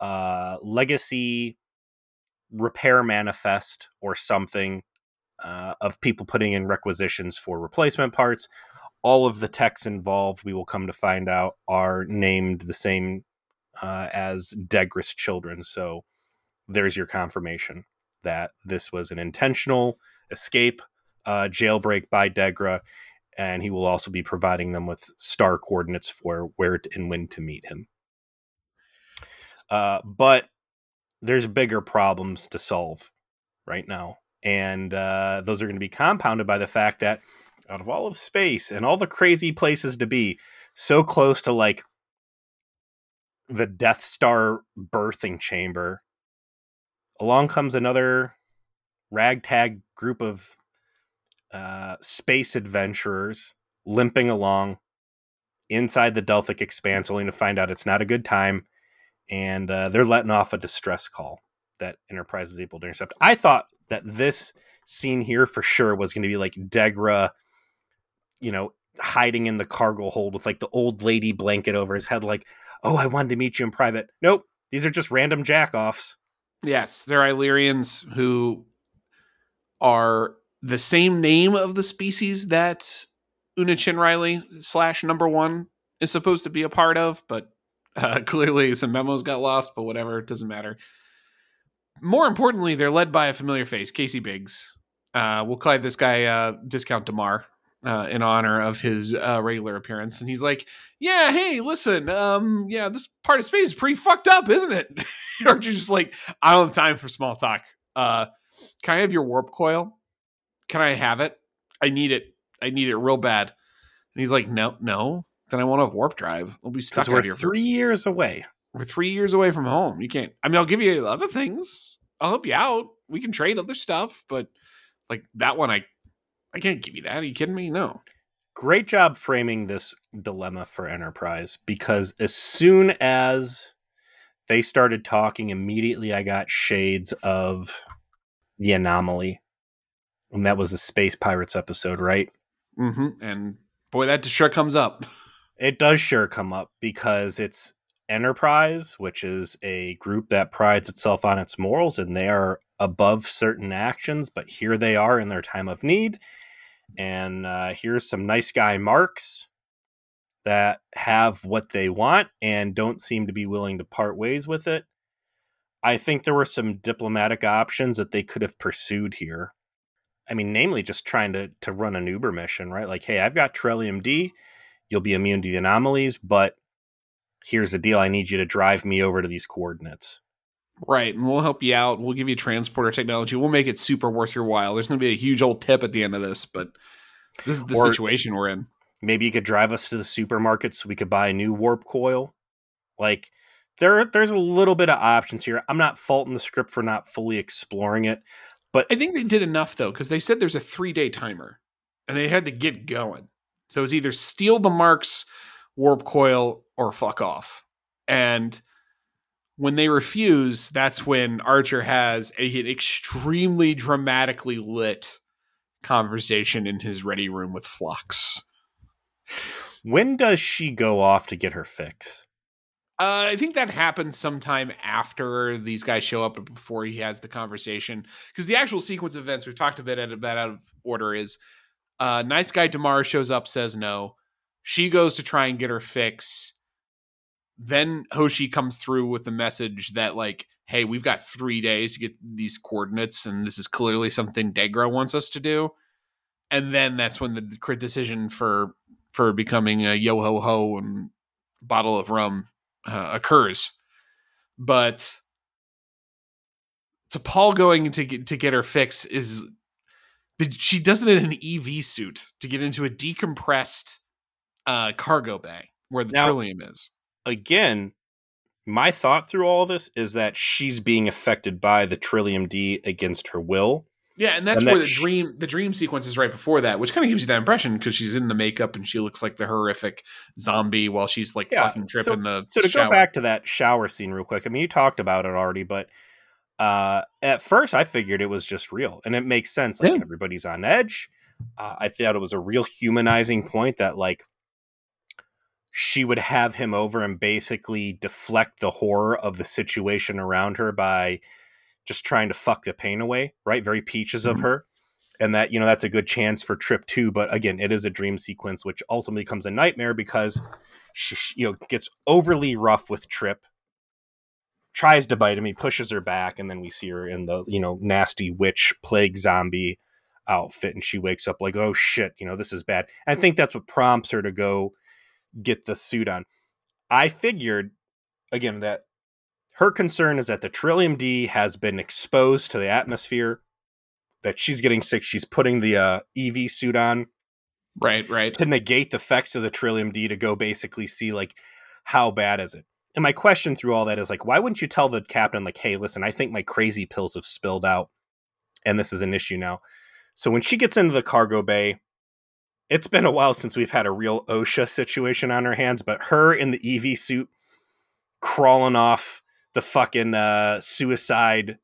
uh, legacy repair manifest or something uh, of people putting in requisitions for replacement parts. All of the techs involved, we will come to find out, are named the same uh, as Degra's children. So there's your confirmation that this was an intentional escape, uh, jailbreak by Degra, and he will also be providing them with star coordinates for where and when to meet him. Uh, but there's bigger problems to solve right now. And uh, those are going to be compounded by the fact that out of all of space and all the crazy places to be, so close to like the Death Star birthing chamber, along comes another ragtag group of uh, space adventurers limping along inside the Delphic expanse, only to find out it's not a good time, and uh, they're letting off a distress call. that Enterprise is able to intercept. I thought that this scene here for sure was going to be like Degra, you know, hiding in the cargo hold with like the old lady blanket over his head, like, oh, I wanted to meet you in private. Nope, these are just random jackoffs. Yes, they're Illyrians who are the same name of the species that Una Chin Riley slash number one is supposed to be a part of, but uh, clearly some memos got lost, but whatever, it doesn't matter. More importantly, they're led by a familiar face, Casey Biggs. Uh, we'll call this guy uh, Discount Damar uh, in honor of his uh, regular appearance. And he's like, Yeah, hey, listen, um, yeah, this part of space is pretty fucked up, isn't it? you're just like, I don't have time for small talk. Uh, can I have your warp coil? Can I have it? I need it. I need it real bad. And he's like, No, no. Then I want a warp drive. We'll be stuck we're here. three years away. we're three years away from home. You can't. I mean, I'll give you other things. I'll help you out. We can trade other stuff, but like that one, I I can't give you that. Are you kidding me? No. Great job framing this dilemma for Enterprise because as soon as they started talking, immediately I got shades of the anomaly. And that was the Space Pirates episode, right? Mm-hmm. And boy, that sure comes up. It does sure come up because it's Enterprise, which is a group that prides itself on its morals and they are above certain actions, but here they are in their time of need. And uh, here's some nice guy marks that have what they want and don't seem to be willing to part ways with it. I think there were some diplomatic options that they could have pursued here. I mean, namely just trying to to run an Uber mission, right? Like, hey, I've got Trellium D you'll be immune to the anomalies, but here's the deal I need you to drive me over to these coordinates. Right. And we'll help you out. We'll give you transporter technology. We'll make it super worth your while. There's going to be a huge old tip at the end of this, but this is the Or- situation we're in. Maybe you could drive us to the supermarket so we could buy a new warp coil. Like there there's a little bit of options here. I'm not faulting the script for not fully exploring it, but I think they did enough though, because they said there's a three day timer and they had to get going. So it's either steal the marks warp coil or fuck off. And when they refuse, that's when Archer has a, an extremely dramatically lit conversation in his ready room with Phlox. when does she go off to get her fix? Uh, I think that happens sometime after these guys show up, but before he has the conversation. Because the actual sequence of events we've talked a bit about out of order is, uh, nice guy Damar shows up, says no. She goes to try and get her fix. Then Hoshi comes through with the message that like, hey, we've got three days to get these coordinates, and this is clearly something Degra wants us to do. And then that's when the decision for for becoming a yo ho ho and bottle of rum uh, occurs. But T'Pol going to get to get her fix is she does it in an EV suit to get into a decompressed uh, cargo bay where the Now- Trellium is. Again, my thought through all this is that she's being affected by the Trellium D against her will. Yeah, and that's And where that the sh- dream the dream sequence is right before that, which kind of gives you that impression because she's in the makeup and she looks like the horrific zombie while she's like Yeah, fucking tripping the So to shower. go back to that shower scene real quick, I mean, you talked about it already, but uh, at first I figured it was just real, and it makes sense. Like Yeah. everybody's on edge. Uh, I thought it was a real humanizing point that like she would have him over and basically deflect the horror of the situation around her by just trying to fuck the pain away. Right, very peaches of Mhm. her. And that you know that's a good chance for Trip too, but again, it is a dream sequence, which ultimately becomes a nightmare because she, you know gets overly rough with Trip, tries to bite him, he pushes her back, and then we see her in the you know nasty witch plague zombie outfit, and she wakes up like, oh shit, you know this is bad. And I think that's what prompts her to go get the suit on. I figured again that her concern is that the Trellium D has been exposed to the atmosphere, that she's getting sick. She's putting the uh, EV suit on right, right. to negate the effects of the Trellium D to go basically see like how bad is it. And my question through all that is like, why wouldn't you tell the captain like, hey, listen, I think my crazy pills have spilled out, and this is an issue now. So when she gets into the cargo bay, it's been a while since we've had a real OSHA situation on our hands, but her in the EV suit crawling off the fucking uh, suicide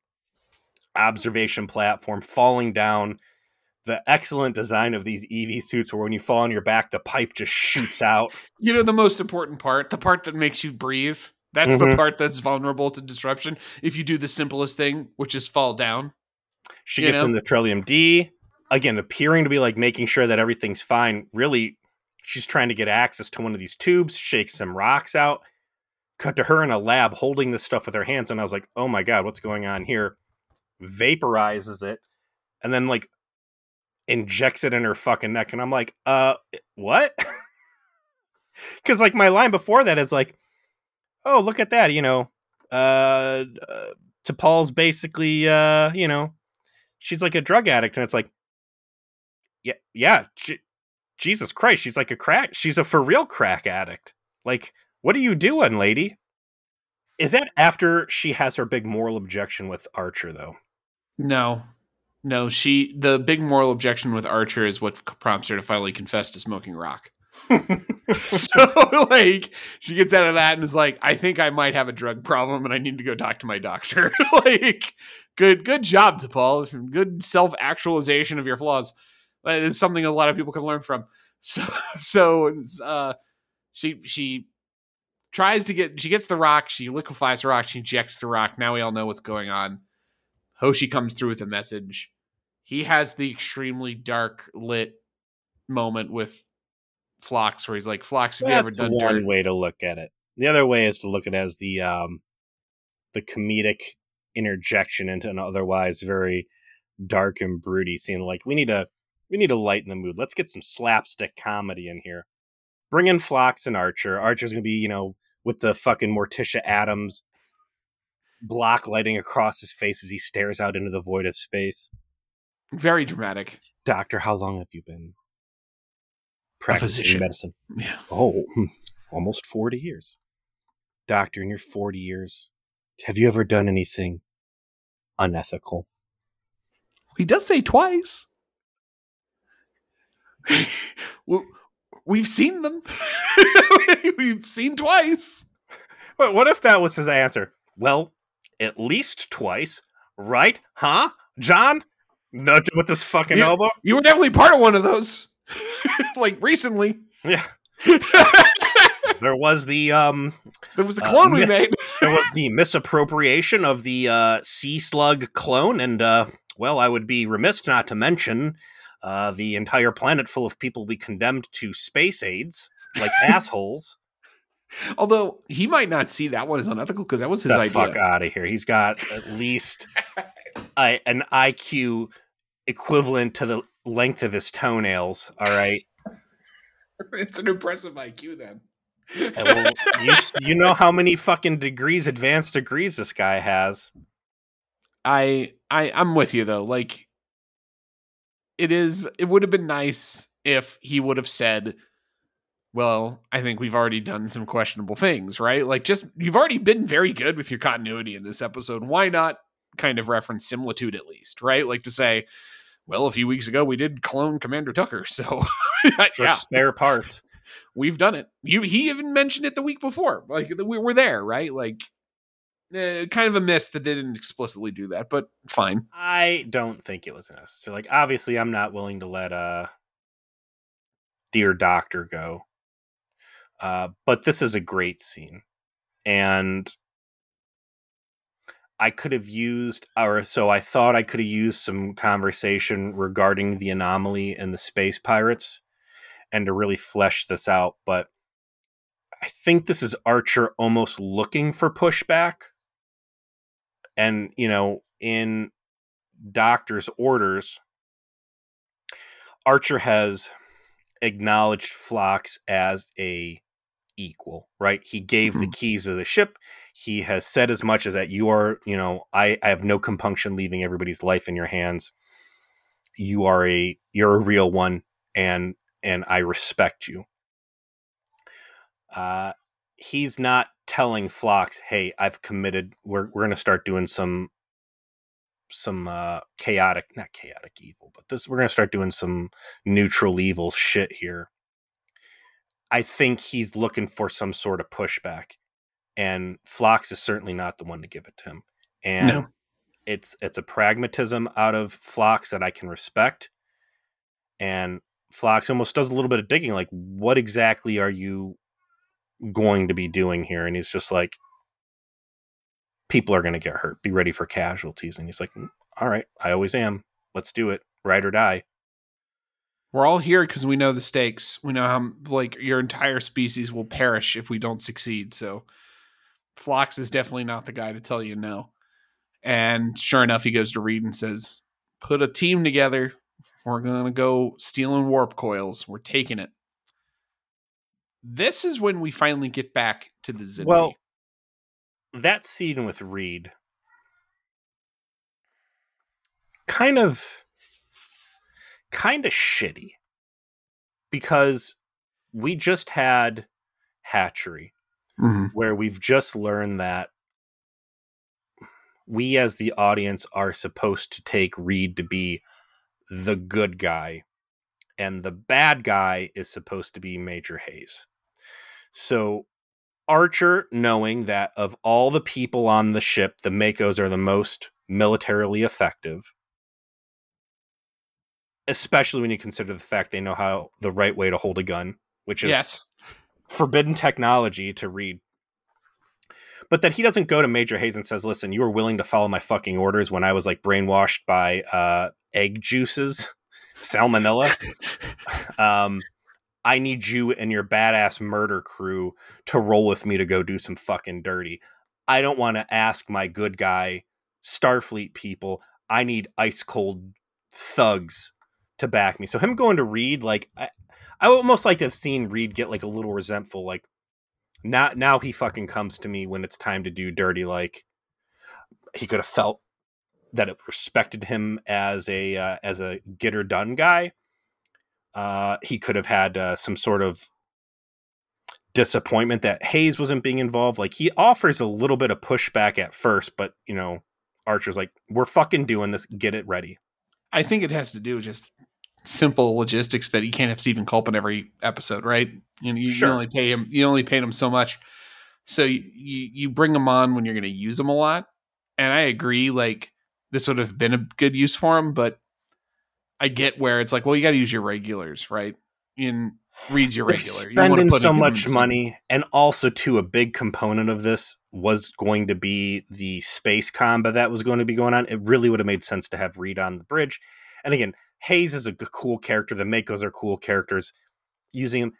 observation platform, falling down. The excellent design of these EV suits, where when you fall on your back, the pipe just shoots out. You know the most important part, the part that makes you breathe. That's the Mhm. part that's vulnerable to disruption. If you do the simplest thing, which is fall down, She gets know? in the Trellium D, again, appearing to be like making sure that everything's fine. Really, she's trying to get access to one of these tubes, shakes some rocks out. Cut to her in a lab holding this stuff with her hands, and I was like, oh my god, what's going on here? Vaporizes it, and then like injects it in her fucking neck, and I'm like, uh, what? Because like my line before that is like, oh look at that, you know, uh, uh T'Pol's basically, uh, you know, she's like a drug addict, and it's like, yeah, yeah, Je- Jesus Christ, she's like a crack, she's a for real crack addict. Like, what are you doing, lady? Is that after she has her big moral objection with Archer, though? no, no. She the big moral objection with Archer is what prompts her to finally confess to smoking rock. so like she gets out of that and is like, I think I might have a drug problem and I need to go talk to my doctor. like, good, good job, T'Pol. Good self actualization of your flaws. Is something a lot of people can learn from. So, so uh, she she tries to get she gets the rock. She liquefies the rock. She ejects the rock. Now we all know what's going on. Hoshi comes through with a message. He has the extremely dark lit moment with Phlox, where he's like, "Phlox, have you ever done one dirt?" way to look at it. The other way is to look at it as the um, the comedic interjection into an otherwise very dark and broody scene. Like we need to we need to lighten the mood. Let's get some slapstick comedy in here. Bring in Phlox and Archer. Archer's gonna be you know with the fucking Morticia Addams block lighting across his face as he stares out into the void of space. Very dramatic. Doctor, how long have you been practicing physician. medicine? Yeah. Oh, hmm, almost 40 years. Doctor, in your 40 years, have you ever done anything unethical? He does say twice. We've seen them. We've seen twice. But what if that was his answer? Well, at least twice, right? Huh? John? Nudge him with this fucking Yeah. elbow? You were definitely part of one of those. like recently. Yeah. there was the um There was the Uh, clone we made. there was the misappropriation of the uh sea slug clone and uh well, I would be remiss not to mention uh the entire planet full of people we condemned to space aids like assholes. Although he might not see that one as unethical because that was his the idea. fuck out of here. He's got at least an IQ equivalent to the length of his toenails. All right. it's an impressive IQ then. And well, you, you know how many fucking degrees, advanced degrees this guy has. I I I'm with you though. Like it is it would have been nice if he would have said, "Well, I think we've already done some questionable things, right? Like just you've already been very good with your continuity in this episode. Why not kind of reference similitude at least, right? Like to say, well, a few weeks ago we did clone Commander Tucker, so For yeah, spare parts. we've done it. You he even mentioned it the week before. Like we were there, right? Like eh, kind of a miss that they didn't explicitly do that, but fine. I don't think it was necessary. Like, obviously, I'm not willing to let uh, Dear Doctor go. Uh, but this is a great scene. And I could have used, or so I thought I could have used some conversation regarding the anomaly and the space pirates and to really flesh this out. But I think this is Archer almost looking for pushback. And, you know, in Doctor's orders, Archer has acknowledged Phlox as a equal, right? He gave the Mhm. keys of the ship. He has said as much as that you are, you know, I, I have no compunction leaving everybody's life in your hands. You are a you're a real one and and I respect you. Uh he's not telling Phlox, "Hey, I've committed. We're we're to start doing some some uh chaotic, not chaotic evil, but this we're to start doing some neutral evil shit here." I think he's looking for some sort of pushback, and Phlox is certainly not the one to give it to him. And No. it's it's a pragmatism out of Phlox that I can respect. And Phlox almost does a little bit of digging, like, what exactly are you going to be doing here? And he's just like, people are going to get hurt. Be ready for casualties. And he's like, "Mm, all right, I always am. Let's do it. Ride or die. We're all here because we know the stakes. We know how like your entire species will perish if we don't succeed. So Phlox is definitely not the guy to tell you no. And sure enough, he goes to Reed and says, "Put a team together. We're gonna go stealing warp coils. We're taking it." This is when we finally get back to the Xindi. Well, that scene with Reed kind of kind of shitty because we just had hatchery Mhm. where we've just learned that we as the audience are supposed to take Reed to be the good guy and the bad guy is supposed to be Major Hayes. So Archer knowing that of all the people on the ship the Makos are the most militarily effective especially when you consider the fact they know how the right way to hold a gun which is yes, forbidden technology to Reed. But that he doesn't go to Major Hayes and says, "Listen, you were willing to follow my fucking orders when I was like brainwashed by uh, egg juices, salmonella. um, I need you and your badass murder crew to roll with me to go do some fucking dirty. I don't want to ask my good guy Starfleet people. I need ice cold thugs to back me. So him going to Reed, like I, I would almost like to have seen Reed get like a little resentful, like now now he fucking comes to me when it's time to do dirty. Like he could have felt that it respected him as a uh, as a get her done guy. Uh, he could have had uh, some sort of disappointment that Hayes wasn't being involved. Like he offers a little bit of pushback at first, but you know, Archer's like, "We're fucking doing this. Get it ready." I think it has to do just simple logistics that you can't have Steven Culp in every episode, right? You know, you, Sure. you only pay him, you only pay him so much, so you you, you bring him on when you're going to use him a lot. And I agree, like this would have been a good use for him, but I get where it's like, well, you got to use your regulars, right? In Reed's your They're regular. You spending put so much money, and also too a big component of this was going to be the space combat that was going to be going on. It really would have made sense to have Reed on the bridge. And again, Hayes is a cool character. The Makos are cool characters. Using him,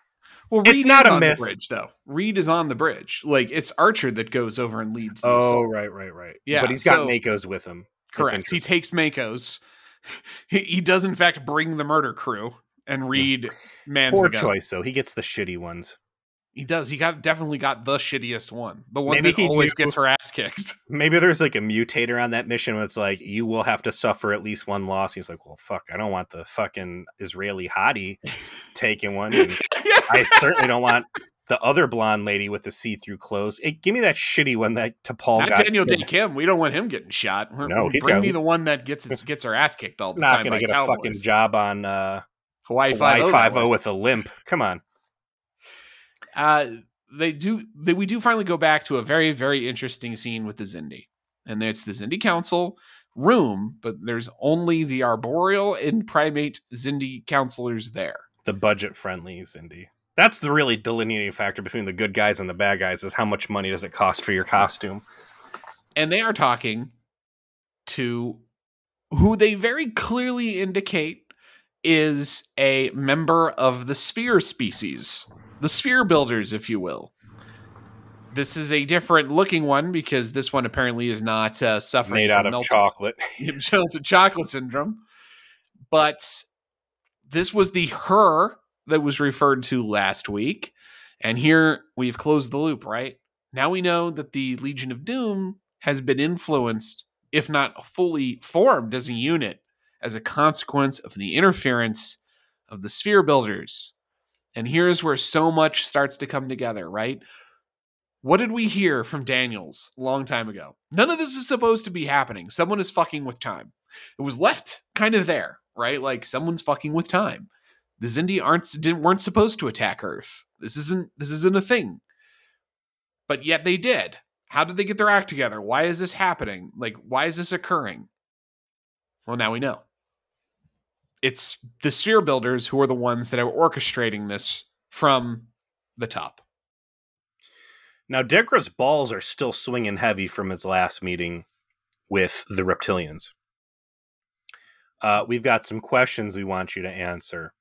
Well, It's not a on miss. the bridge, though. Reed is on the bridge. Like it's Archer that goes over and leads. oh right, right, right. Yeah, but he's got so- Makos with him. Correct. He takes Mako's. He, he does, in fact, bring the murder crew, and Reed mans Poor the gun. choice, though. He gets the shitty ones. He does. He got definitely got the shittiest one, the one Maybe that always knew- gets her ass kicked. Maybe there's like a mutator on that mission where it's like you will have to suffer at least one loss. He's like, well, fuck, I don't want the fucking Israeli hottie taking one. And I certainly don't want the other blonde lady with the see-through clothes. Hey, give me that shitty one that T'Pol Not got. Daniel Dae Kim. We don't want him getting shot. No, he's bring got- me the one that gets his, gets her ass kicked all the not time. Not going to get a fucking job on uh, Hawaii Five O with a limp. Come on. Uh, they do they, we do finally go back to a very very interesting scene with the Xindi, and it's the Xindi Council room, but there's only the arboreal and primate Xindi counselors there. The budget-friendly Xindi. That's the really delineating factor between the good guys and the bad guys is how much money does it cost for your costume. and they are talking to who they very clearly indicate is a member of the sphere species, the sphere builders, if you will. This is a different looking one because this one apparently is not uh, suffering Made out of melted- chocolate. melted chocolate syndrome. But this was the her that was referred to last week. And here we've closed the loop, right? Now we know that the Legion of Doom has been influenced, if not fully formed as a unit, as a consequence of the interference of the sphere builders. And here's where so much starts to come together, right? What did we hear from Daniels a long time ago? None of this is supposed to be happening. Someone is fucking with time. It was left kind of there, right? Like someone's fucking with time. The Xindi aren't didn't weren't supposed to attack Earth. This isn't this isn't a thing. But yet they did. How did they get their act together? Why is this happening? Like, why is this occurring? Well, now we know. It's the sphere builders who are the ones that are orchestrating this from the top. Now, Degra's balls are still swinging heavy from his last meeting with the reptilians. Uh, we've got some questions we want you to answer.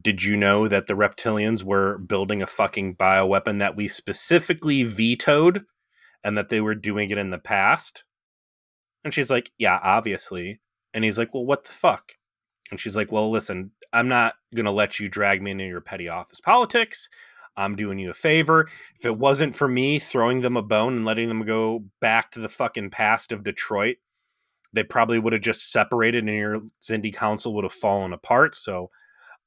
Did you know that the reptilians were building a fucking bioweapon that we specifically vetoed and that they were doing it in the past? And she's like, Yeah, obviously. And he's like, Well, what the fuck? And she's like, Well, listen, I'm not going to let you drag me into your petty office politics. I'm doing you a favor. If it wasn't for me throwing them a bone and letting them go back to the fucking past of Detroit, they probably would have just separated and your Xindi Council would have fallen apart. So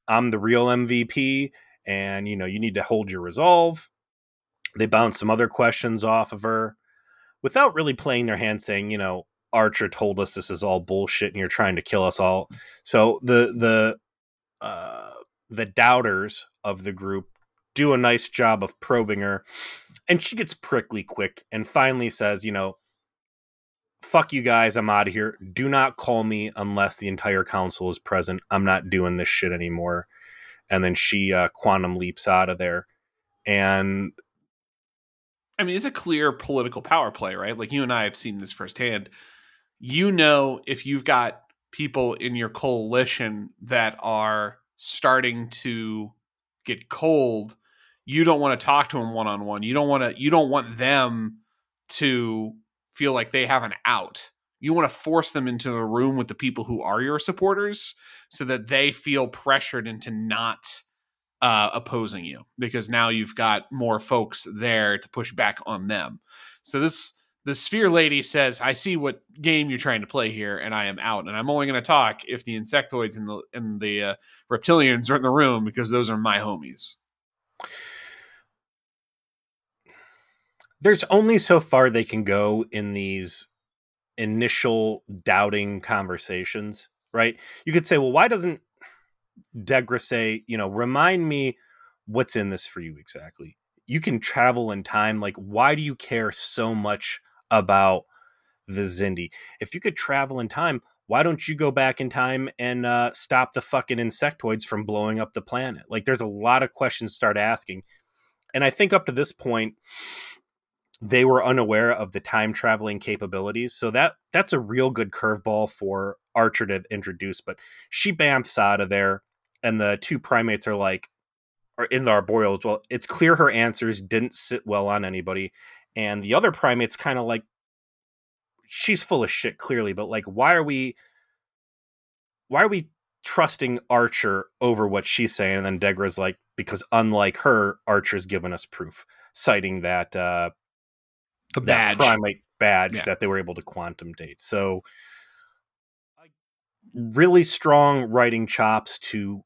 I'm the real MVP and you know, you need to hold your resolve. They bounce some other questions off of her without really playing their hand saying, you know, Archer told us this is all bullshit and you're trying to kill us all. So the the uh the doubters of the group do a nice job of probing her and she gets prickly quick and finally says, you know, fuck you guys, I'm out of here. Do not call me unless the entire council is present. I'm not doing this shit anymore. And then she uh, quantum leaps out of there. And I mean, it's a clear political power play, right? Like you and I have seen this firsthand. You know, if you've got people in your coalition that are starting to get cold, you don't want to talk to them one on one. You don't want to. You don't want them to feel like they have an out. You want to force them into the room with the people who are your supporters, so that they feel pressured into not uh, opposing you because now you've got more folks there to push back on them. So this the sphere lady says, "I see what game you're trying to play here, and I am out. And I'm only going to talk if the insectoids and the and the uh, reptilians are in the room because those are my homies." There's only so far they can go in these initial doubting conversations, right? You could say, "Well, why doesn't Degra say, you know, remind me what's in this for you exactly?" You can travel in time. Like, why do you care so much about the Xindi. If you could travel in time, why don't you go back in time and uh, stop the fucking insectoids from blowing up the planet? Like, there's a lot of questions to start asking. And I think up to this point, they were unaware of the time traveling capabilities. So that that's a real good curveball for Archer to introduce. But she bamfs out of there, and the two primates are like, are in the arboreal as well. It's clear her answers didn't sit well on anybody, and the other primates kind of like she's full of shit clearly but like why are we why are we trusting archer over what she's saying and then degra's like because unlike her archer's given us proof citing that uh the badge that primate badge Yeah. that they were able to quantum date so really strong writing chops to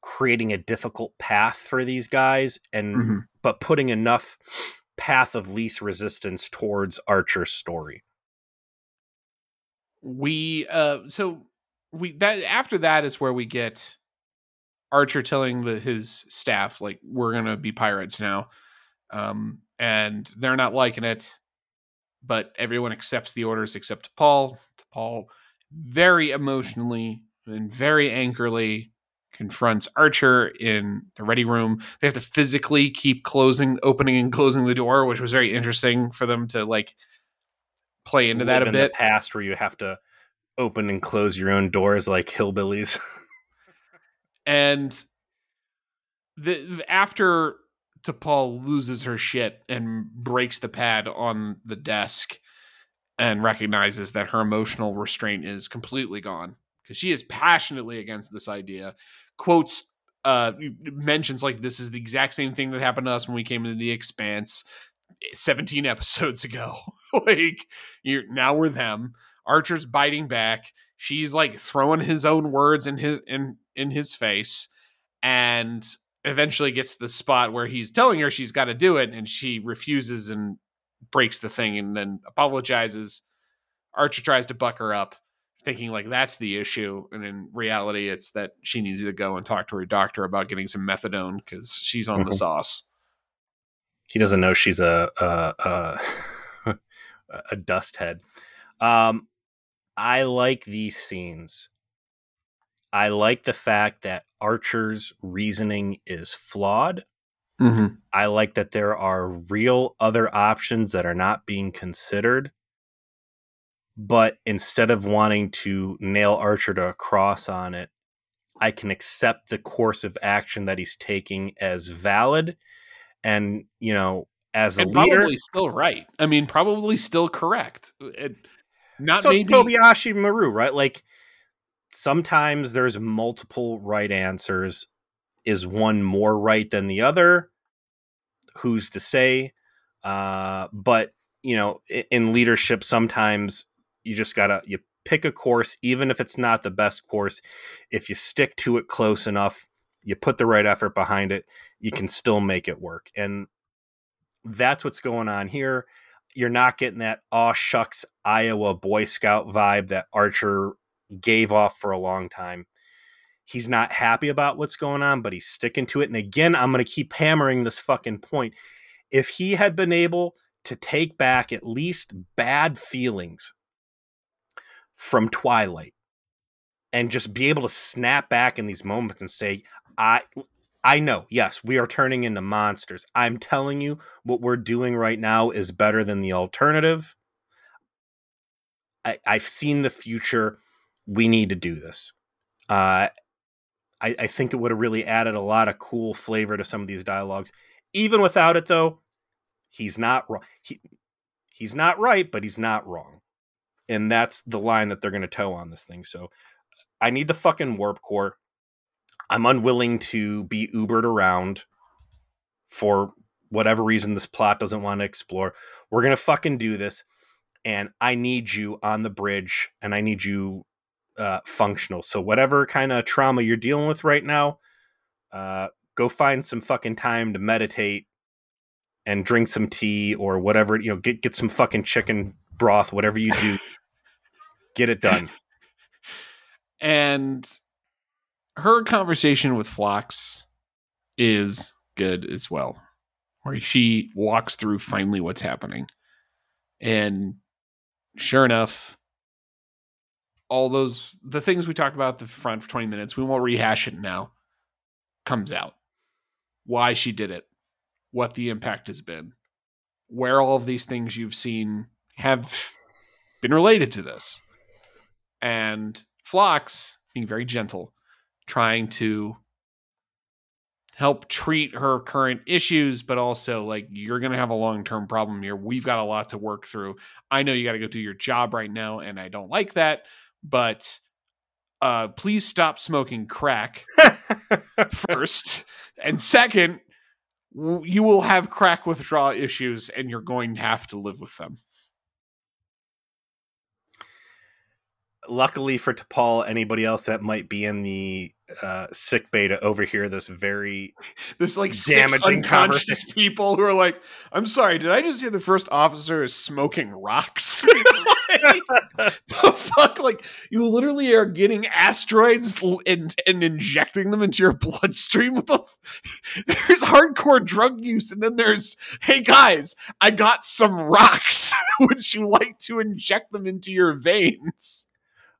creating a difficult path for these guys and Mhm. but putting enough path of least resistance towards Archer's story. we uh so we that after that is where we get archer telling the his staff like we're gonna be pirates now um and they're not liking it but everyone accepts the orders except T'Pol T'Pol very emotionally and very angrily confronts archer in the ready room they have to physically keep closing opening and closing the door which was very interesting for them to like play into that a in bit the past where you have to open and close your own doors like hillbillies. and the after T'Pol loses her shit and breaks the pad on the desk and recognizes that her emotional restraint is completely gone because she is passionately against this idea quotes uh mentions like this is the exact same thing that happened to us when we came into the expanse 17 episodes ago. Like you're now we're them. Archer's biting back. She's like throwing his own words in his in in his face and eventually gets to the spot where he's telling her she's got to do it and she refuses and breaks the thing and then apologizes. Archer tries to buck her up thinking like that's the issue and in reality it's that she needs to go and talk to her doctor about getting some methadone because she's on the Mhm. sauce he doesn't know she's a a, a, a dust head. Um, I like these scenes. I like the fact that Archer's reasoning is flawed. Mm-hmm. I like that there are real other options that are not being considered. But instead of wanting to nail Archer to a cross on it, I can accept the course of action that he's taking as valid and, you know, as a leader. probably still right. I mean, probably still correct. It, not so maybe. it's Kobayashi Maru, right? Like sometimes there's multiple right answers. Is one more right than the other? Who's to say? Uh, but you know, in leadership, sometimes you just gotta you pick a course, even if it's not the best course. If you stick to it close enough, you put the right effort behind it, you can still make it work. And that's what's going on here. You're not getting that aw shucks Iowa Boy Scout vibe that Archer gave off for a long time. He's not happy about what's going on, but he's sticking to it. And again, I'm going to keep hammering this fucking point. If he had been able to take back at least bad feelings from Twilight and just be able to snap back in these moments and say, I I know, yes, we are turning into monsters. I'm telling you, what we're doing right now is better than the alternative. I, I've seen the future. We need to do this. Uh, I, I think it would have really added a lot of cool flavor to some of these dialogues. Even without it, though, he's not wrong. He, he's not right, but he's not wrong. And that's the line that they're going to toe on this thing. So I need the fucking warp core. I'm unwilling to be Ubered around for whatever reason this plot doesn't want to explore. We're going to fucking do this. And I need you on the bridge and I need you uh, functional. So, whatever kind of trauma you're dealing with right now, uh, go find some fucking time to meditate and drink some tea or whatever, you know, get, get some fucking chicken broth, whatever you do, get it done. And her conversation with Phlox is good as well, where she walks through finally what's happening. And sure enough, all those the things we talked about at the front for 20 minutes, we won't rehash it now, comes out. Why she did it, what the impact has been, where all of these things you've seen have been related to this. And Phlox, being very gentle, trying to help treat her current issues, but also like you're going to have a long term problem here. We've got a lot to work through. I know you got to go do your job right now, and I don't like that, but uh, please stop smoking crack first. and second, you will have crack withdrawal issues, and you're going to have to live with them. Luckily for T'Pol, anybody else that might be in the uh, sick bay to overhear this very There's like Damaging unconscious conversation. people who are like, "I'm sorry, did I just hear the first officer is smoking rocks?" Like, the fuck, like you literally are getting asteroids and and injecting them into your bloodstream. The there's hardcore drug use, and then there's, hey guys, I got some rocks. Would you like to inject them into your veins?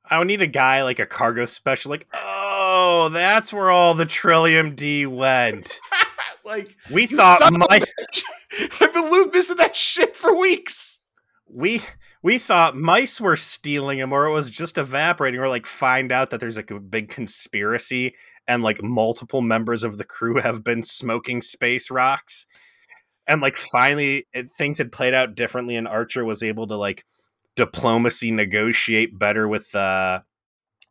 I would need a guy like a cargo special, like, oh, that's where all the Trellium D went. like We thought son of a my. I've been missing that shit for weeks. we we thought mice were stealing them, or it was just evaporating, or like find out that there's like a big conspiracy and like multiple members of the crew have been smoking space rocks. And like finally, it, things had played out differently, and Archer was able to like diplomacy negotiate better with uh,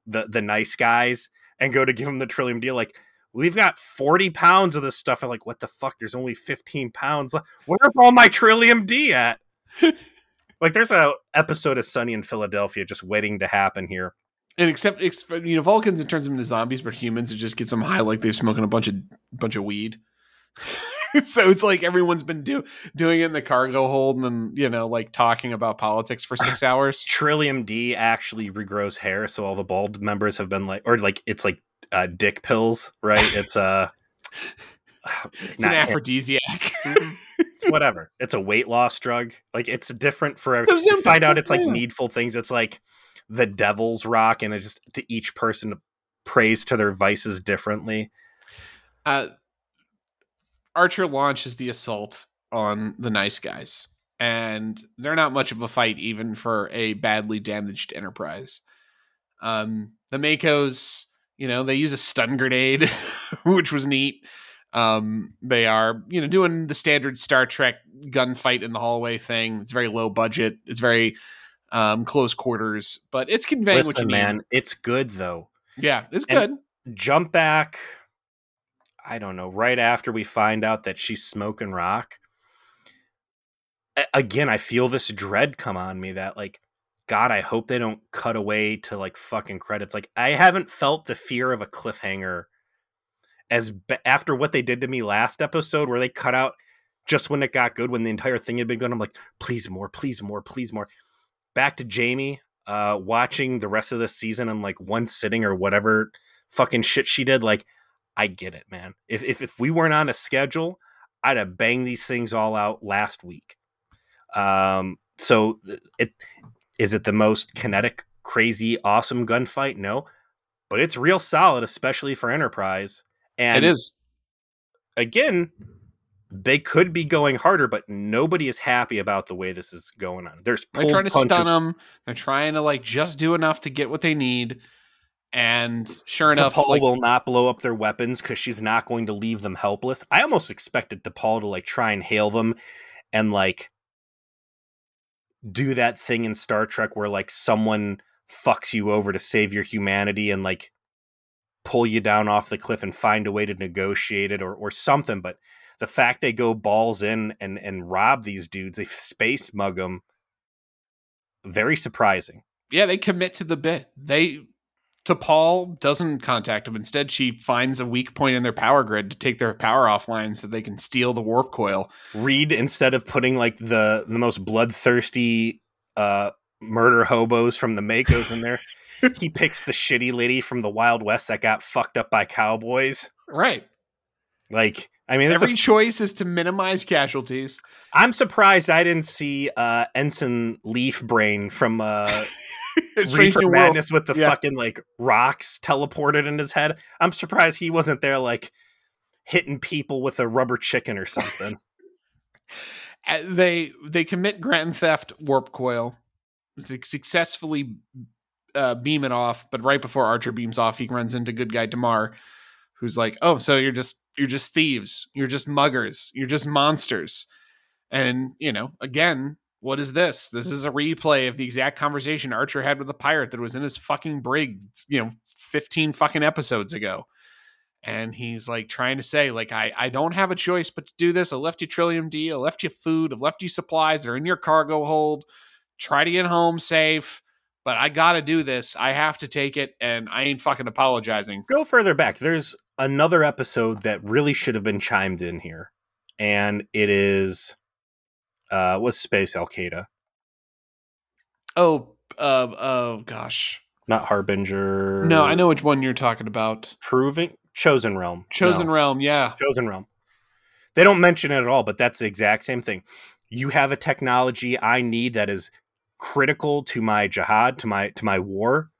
the the nice guys and go to give them the Trellium deal. Like we've got forty pounds of this stuff, and like what the fuck? There's only fifteen pounds. Where's all my Trellium D at? like there's a episode of Sunny in Philadelphia just waiting to happen here. And except, ex- you know, Vulcans it turns them into zombies, but humans it just gets them high like they're smoking a bunch of bunch of weed. so it's like everyone's been do, doing it in the cargo hold and then, you know like talking about politics for six hours. Trellium D actually regrows hair, so all the bald members have been like, or like it's like uh, dick pills, right? It's uh, it's an aphrodisiac. it's whatever. It's a weight loss drug. Like it's different for every. You find out it's like needful things. It's like the devil's rock, and it's just to each person prays to their vices differently. Uh, Archer launches the assault on the nice guys, and they're not much of a fight even for a badly damaged Enterprise. Um, the MACOs, you know, they use a stun grenade, which was neat. Um, they are, you know, doing the standard Star Trek gunfight in the hallway thing. It's very low budget. It's very um, close quarters, but it's conveying Listen, what you man, need. It's good though. Yeah, it's good. Jump back. I don't know. Right after we find out that she's smoking rock, again, I feel this dread come on me that like God, I hope they don't cut away to like fucking credits. Like I haven't felt the fear of a cliffhanger as be- after what they did to me last episode, where they cut out just when it got good, when the entire thing had been good. I'm like, please more, please more, please more. Back to Jamie, uh, watching the rest of the season in like one sitting or whatever fucking shit she did. Like, I get it, man. If if if we weren't on a schedule, I'd have banged these things all out last week. Um, so it is it the most kinetic, crazy, awesome gunfight? No, but it's real solid, especially for Enterprise. And it is. Again, they could be going harder, but nobody is happy about the way this is going on. There's they're trying to punches. stun them. They're trying to like just do enough to get what they need. And sure enough, T'Pol like, will not blow up their weapons because she's not going to leave them helpless. I almost expected T'Pol to like try and hail them and like do that thing in Star Trek where like someone fucks you over to save your humanity and like pull you down off the cliff and find a way to negotiate it or or something. But the fact they go balls in and and rob these dudes, they space mug them, very surprising. Yeah, they commit to the bit. They T'Pol doesn't contact them. Instead, she finds a weak point in their power grid to take their power offline so they can steal the warp coil. Reed, instead of putting like the the most bloodthirsty uh, murder hobos from the MACOs in there, he picks the shitty lady from the Wild West that got fucked up by cowboys. Right. Like, I mean, every a, choice is to minimize casualties. I'm surprised I didn't see uh, Ensign Leaf Brain from uh, Reefer Madness with the yeah. fucking like rocks teleported in his head. I'm surprised he wasn't there, like hitting people with a rubber chicken or something. Uh, they they commit grand theft warp coil, successfully uh, beam it off, but right before Archer beams off, he runs into good guy Damar, who's like, "Oh, so you're just you're just thieves, you're just muggers, you're just monsters," and you know, again, what is this? This is a replay of the exact conversation Archer had with the pirate that was in his fucking brig, you know, fifteen fucking episodes ago. And he's like trying to say, like, I, I don't have a choice but to do this. I left you Trellium D, I left you food, I've left you supplies, they're in your cargo hold. Try to get home safe but I got to do this. I have to take it, and I ain't fucking apologizing. Go further back. There's another episode that really should have been chimed in here, and it is uh was Space Al Qaeda. Oh, uh, oh gosh, not Harbinger. No, I know which one you're talking about. Proving Chosen Realm. Chosen no. Realm, yeah. Chosen Realm. They don't mention it at all, but that's the exact same thing. You have a technology I need that is critical to my jihad, to my to my war.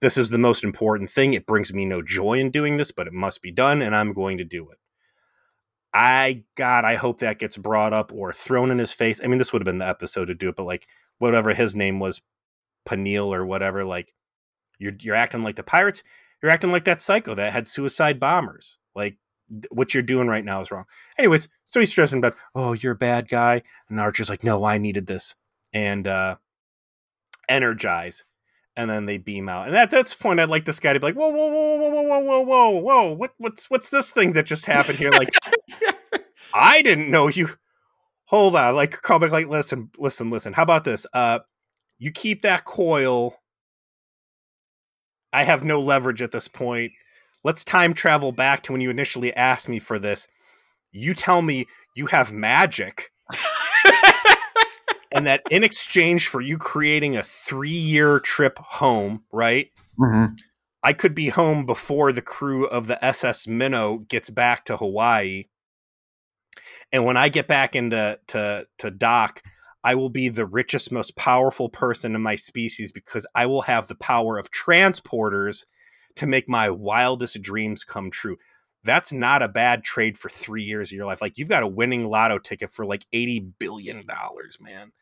This is the most important thing. It brings me no joy in doing this, but it must be done, and I'm going to do it. I God, I hope that gets brought up or thrown in his face. I mean, this would have been the episode to do it, but like whatever his name was, Panil or whatever, like you're you're acting like the pirates. You're acting like that psycho that had suicide bombers. Like what you're doing right now is wrong. Anyways, so he's stressing about, oh, you're a bad guy, and Archer's like, no, I needed this, and uh, energize and then they beam out. And at this point, I'd like this guy to be like, "Whoa, whoa, whoa, whoa, whoa, whoa, whoa, whoa, whoa! What, what's, what's this thing that just happened here? Like, I didn't know you. Hold on, like, call back, like, listen, listen, listen. How about this? Uh, you keep that coil. I have no leverage at this point. Let's time travel back to when you initially asked me for this. You tell me you have magic and that in exchange for you creating a three year trip home, right? Mm-hmm. I could be home before the crew of the SS Minnow gets back to Hawaii. And when I get back into to to Doc, I will be the richest, most powerful person in my species because I will have the power of transporters to make my wildest dreams come true. That's not a bad trade for three years of your life. Like you've got a winning lotto ticket for like eighty billion dollars, man.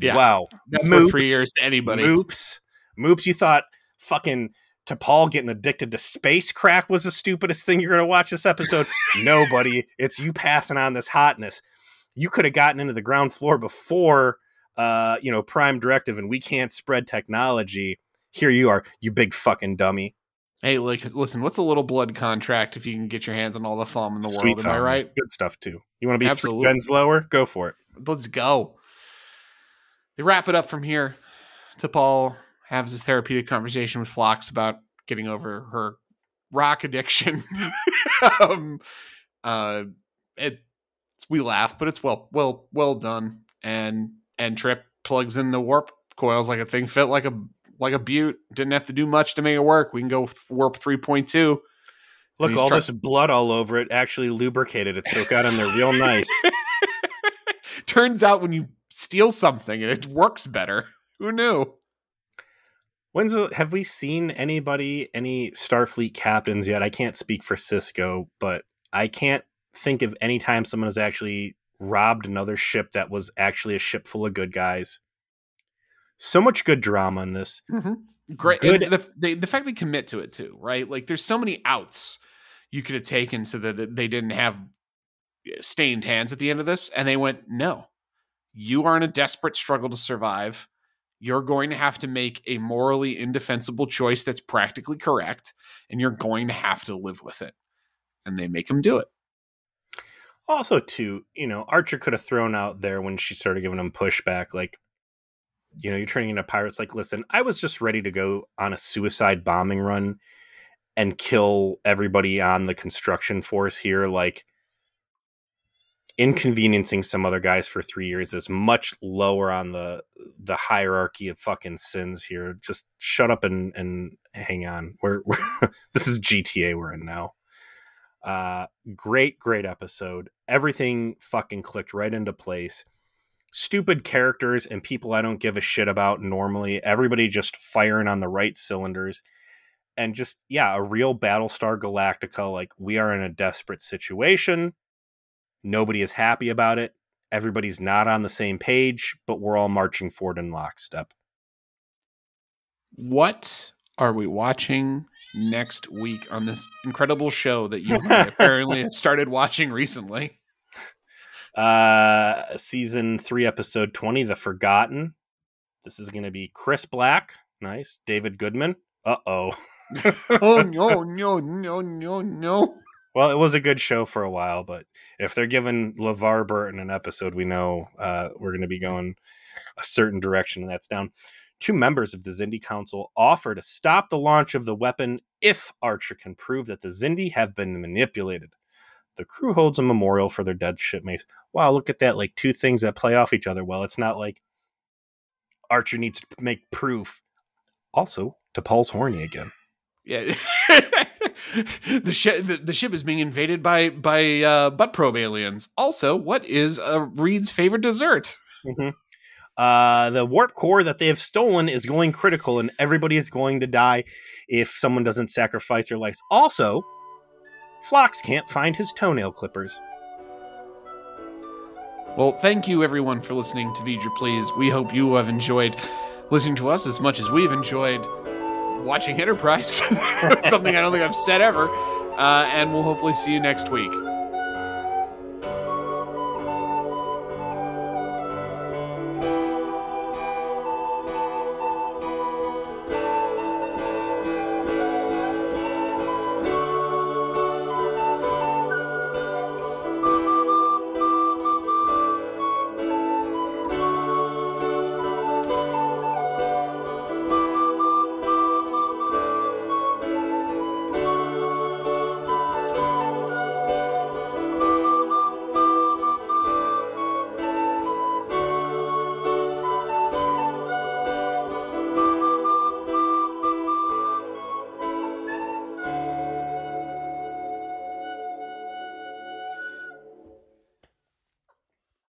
Yeah. Wow, That's Moops. worth three years to anybody. Moops, Moops. You thought fucking T'Pol getting addicted to space crack was the stupidest thing you're gonna watch this episode. Nobody. It's you passing on this hotness. You could have gotten into the ground floor before, uh, you know, Prime Directive, and we can't spread technology. Here you are, you big fucking dummy. Hey, like, listen, what's a little blood contract if you can get your hands on all the thumb in the Sweet world? Am I right? Good stuff too. You want to be Absolutely. gens lower? Go for it. Let's go. They wrap it up from here. T'Pol has this therapeutic conversation with Phlox about getting over her rock addiction. um, uh, it we laugh, but it's well, well, well done. And and Trip plugs in the warp coils like a thing fit like a like a butte. Didn't have to do much to make it work. We can go with warp three point two. Look, all try- this blood all over it actually lubricated it, so it got in there real nice. Turns out when you steal something, it works better. Who knew? When's the, have we seen anybody, any Starfleet captains yet? I can't speak for Sisko, but I can't think of any time someone has actually robbed another ship that was actually a ship full of good guys. So much good drama in this. Mm-hmm. Great. Good- the, the the fact they commit to it too, right? Like there's so many outs you could have taken so that they didn't have eh, stained hands at the end of this, and they went, no, you are in a desperate struggle to survive. You're going to have to make a morally indefensible choice that's practically correct, and you're going to have to live with it. And they make him do it. Also, too, you know, Archer could have thrown out there when she started giving him pushback, like, you know, you're turning into pirates. Like, listen, I was just ready to go on a suicide bombing run and kill everybody on the construction force here. Like, inconveniencing some other guys for three years is much lower on the the hierarchy of fucking sins here. Just shut up and and hang on. We're, we're this is GTA we're in now. Uh, great, great episode. Everything fucking clicked right into place. Stupid characters and people I don't give a shit about normally. Everybody just firing on the right cylinders. And just, yeah, a real Battlestar Galactica. Like, we are in a desperate situation. Nobody is happy about it. Everybody's not on the same page, but we're all marching forward in lockstep. What are we watching next week on this incredible show that you apparently have started watching recently? Uh, season three, episode 20, The Forgotten. This is going to be Chris Black. Nice. David Goodman. Uh oh. oh no, no, no, no, no. Well, it was a good show for a while, but if they're giving LeVar Burton an episode, we know uh, we're going to be going a certain direction, and that's down. Two members of the Xindi Council offer to stop the launch of the weapon if Archer can prove that the Xindi have been manipulated. The crew holds a memorial for their dead shipmates. Wow, look at that! Like two things that play off each other. Well, it's not like Archer needs to make proof. Also, T'Pol's horny again. Yeah. the ship the, the ship is being invaded by by uh, butt probe aliens. Also, what is uh, Reed's favorite dessert? hmm Uh, the warp core that they have stolen is going critical, and everybody is going to die if someone doesn't sacrifice their lives. Also, Phlox can't find his toenail clippers. Well, thank you everyone for listening to Vidra Please. We hope you have enjoyed listening to us as much as we've enjoyed watching Enterprise. Something I don't think I've said ever. Uh, and we'll hopefully see you next week.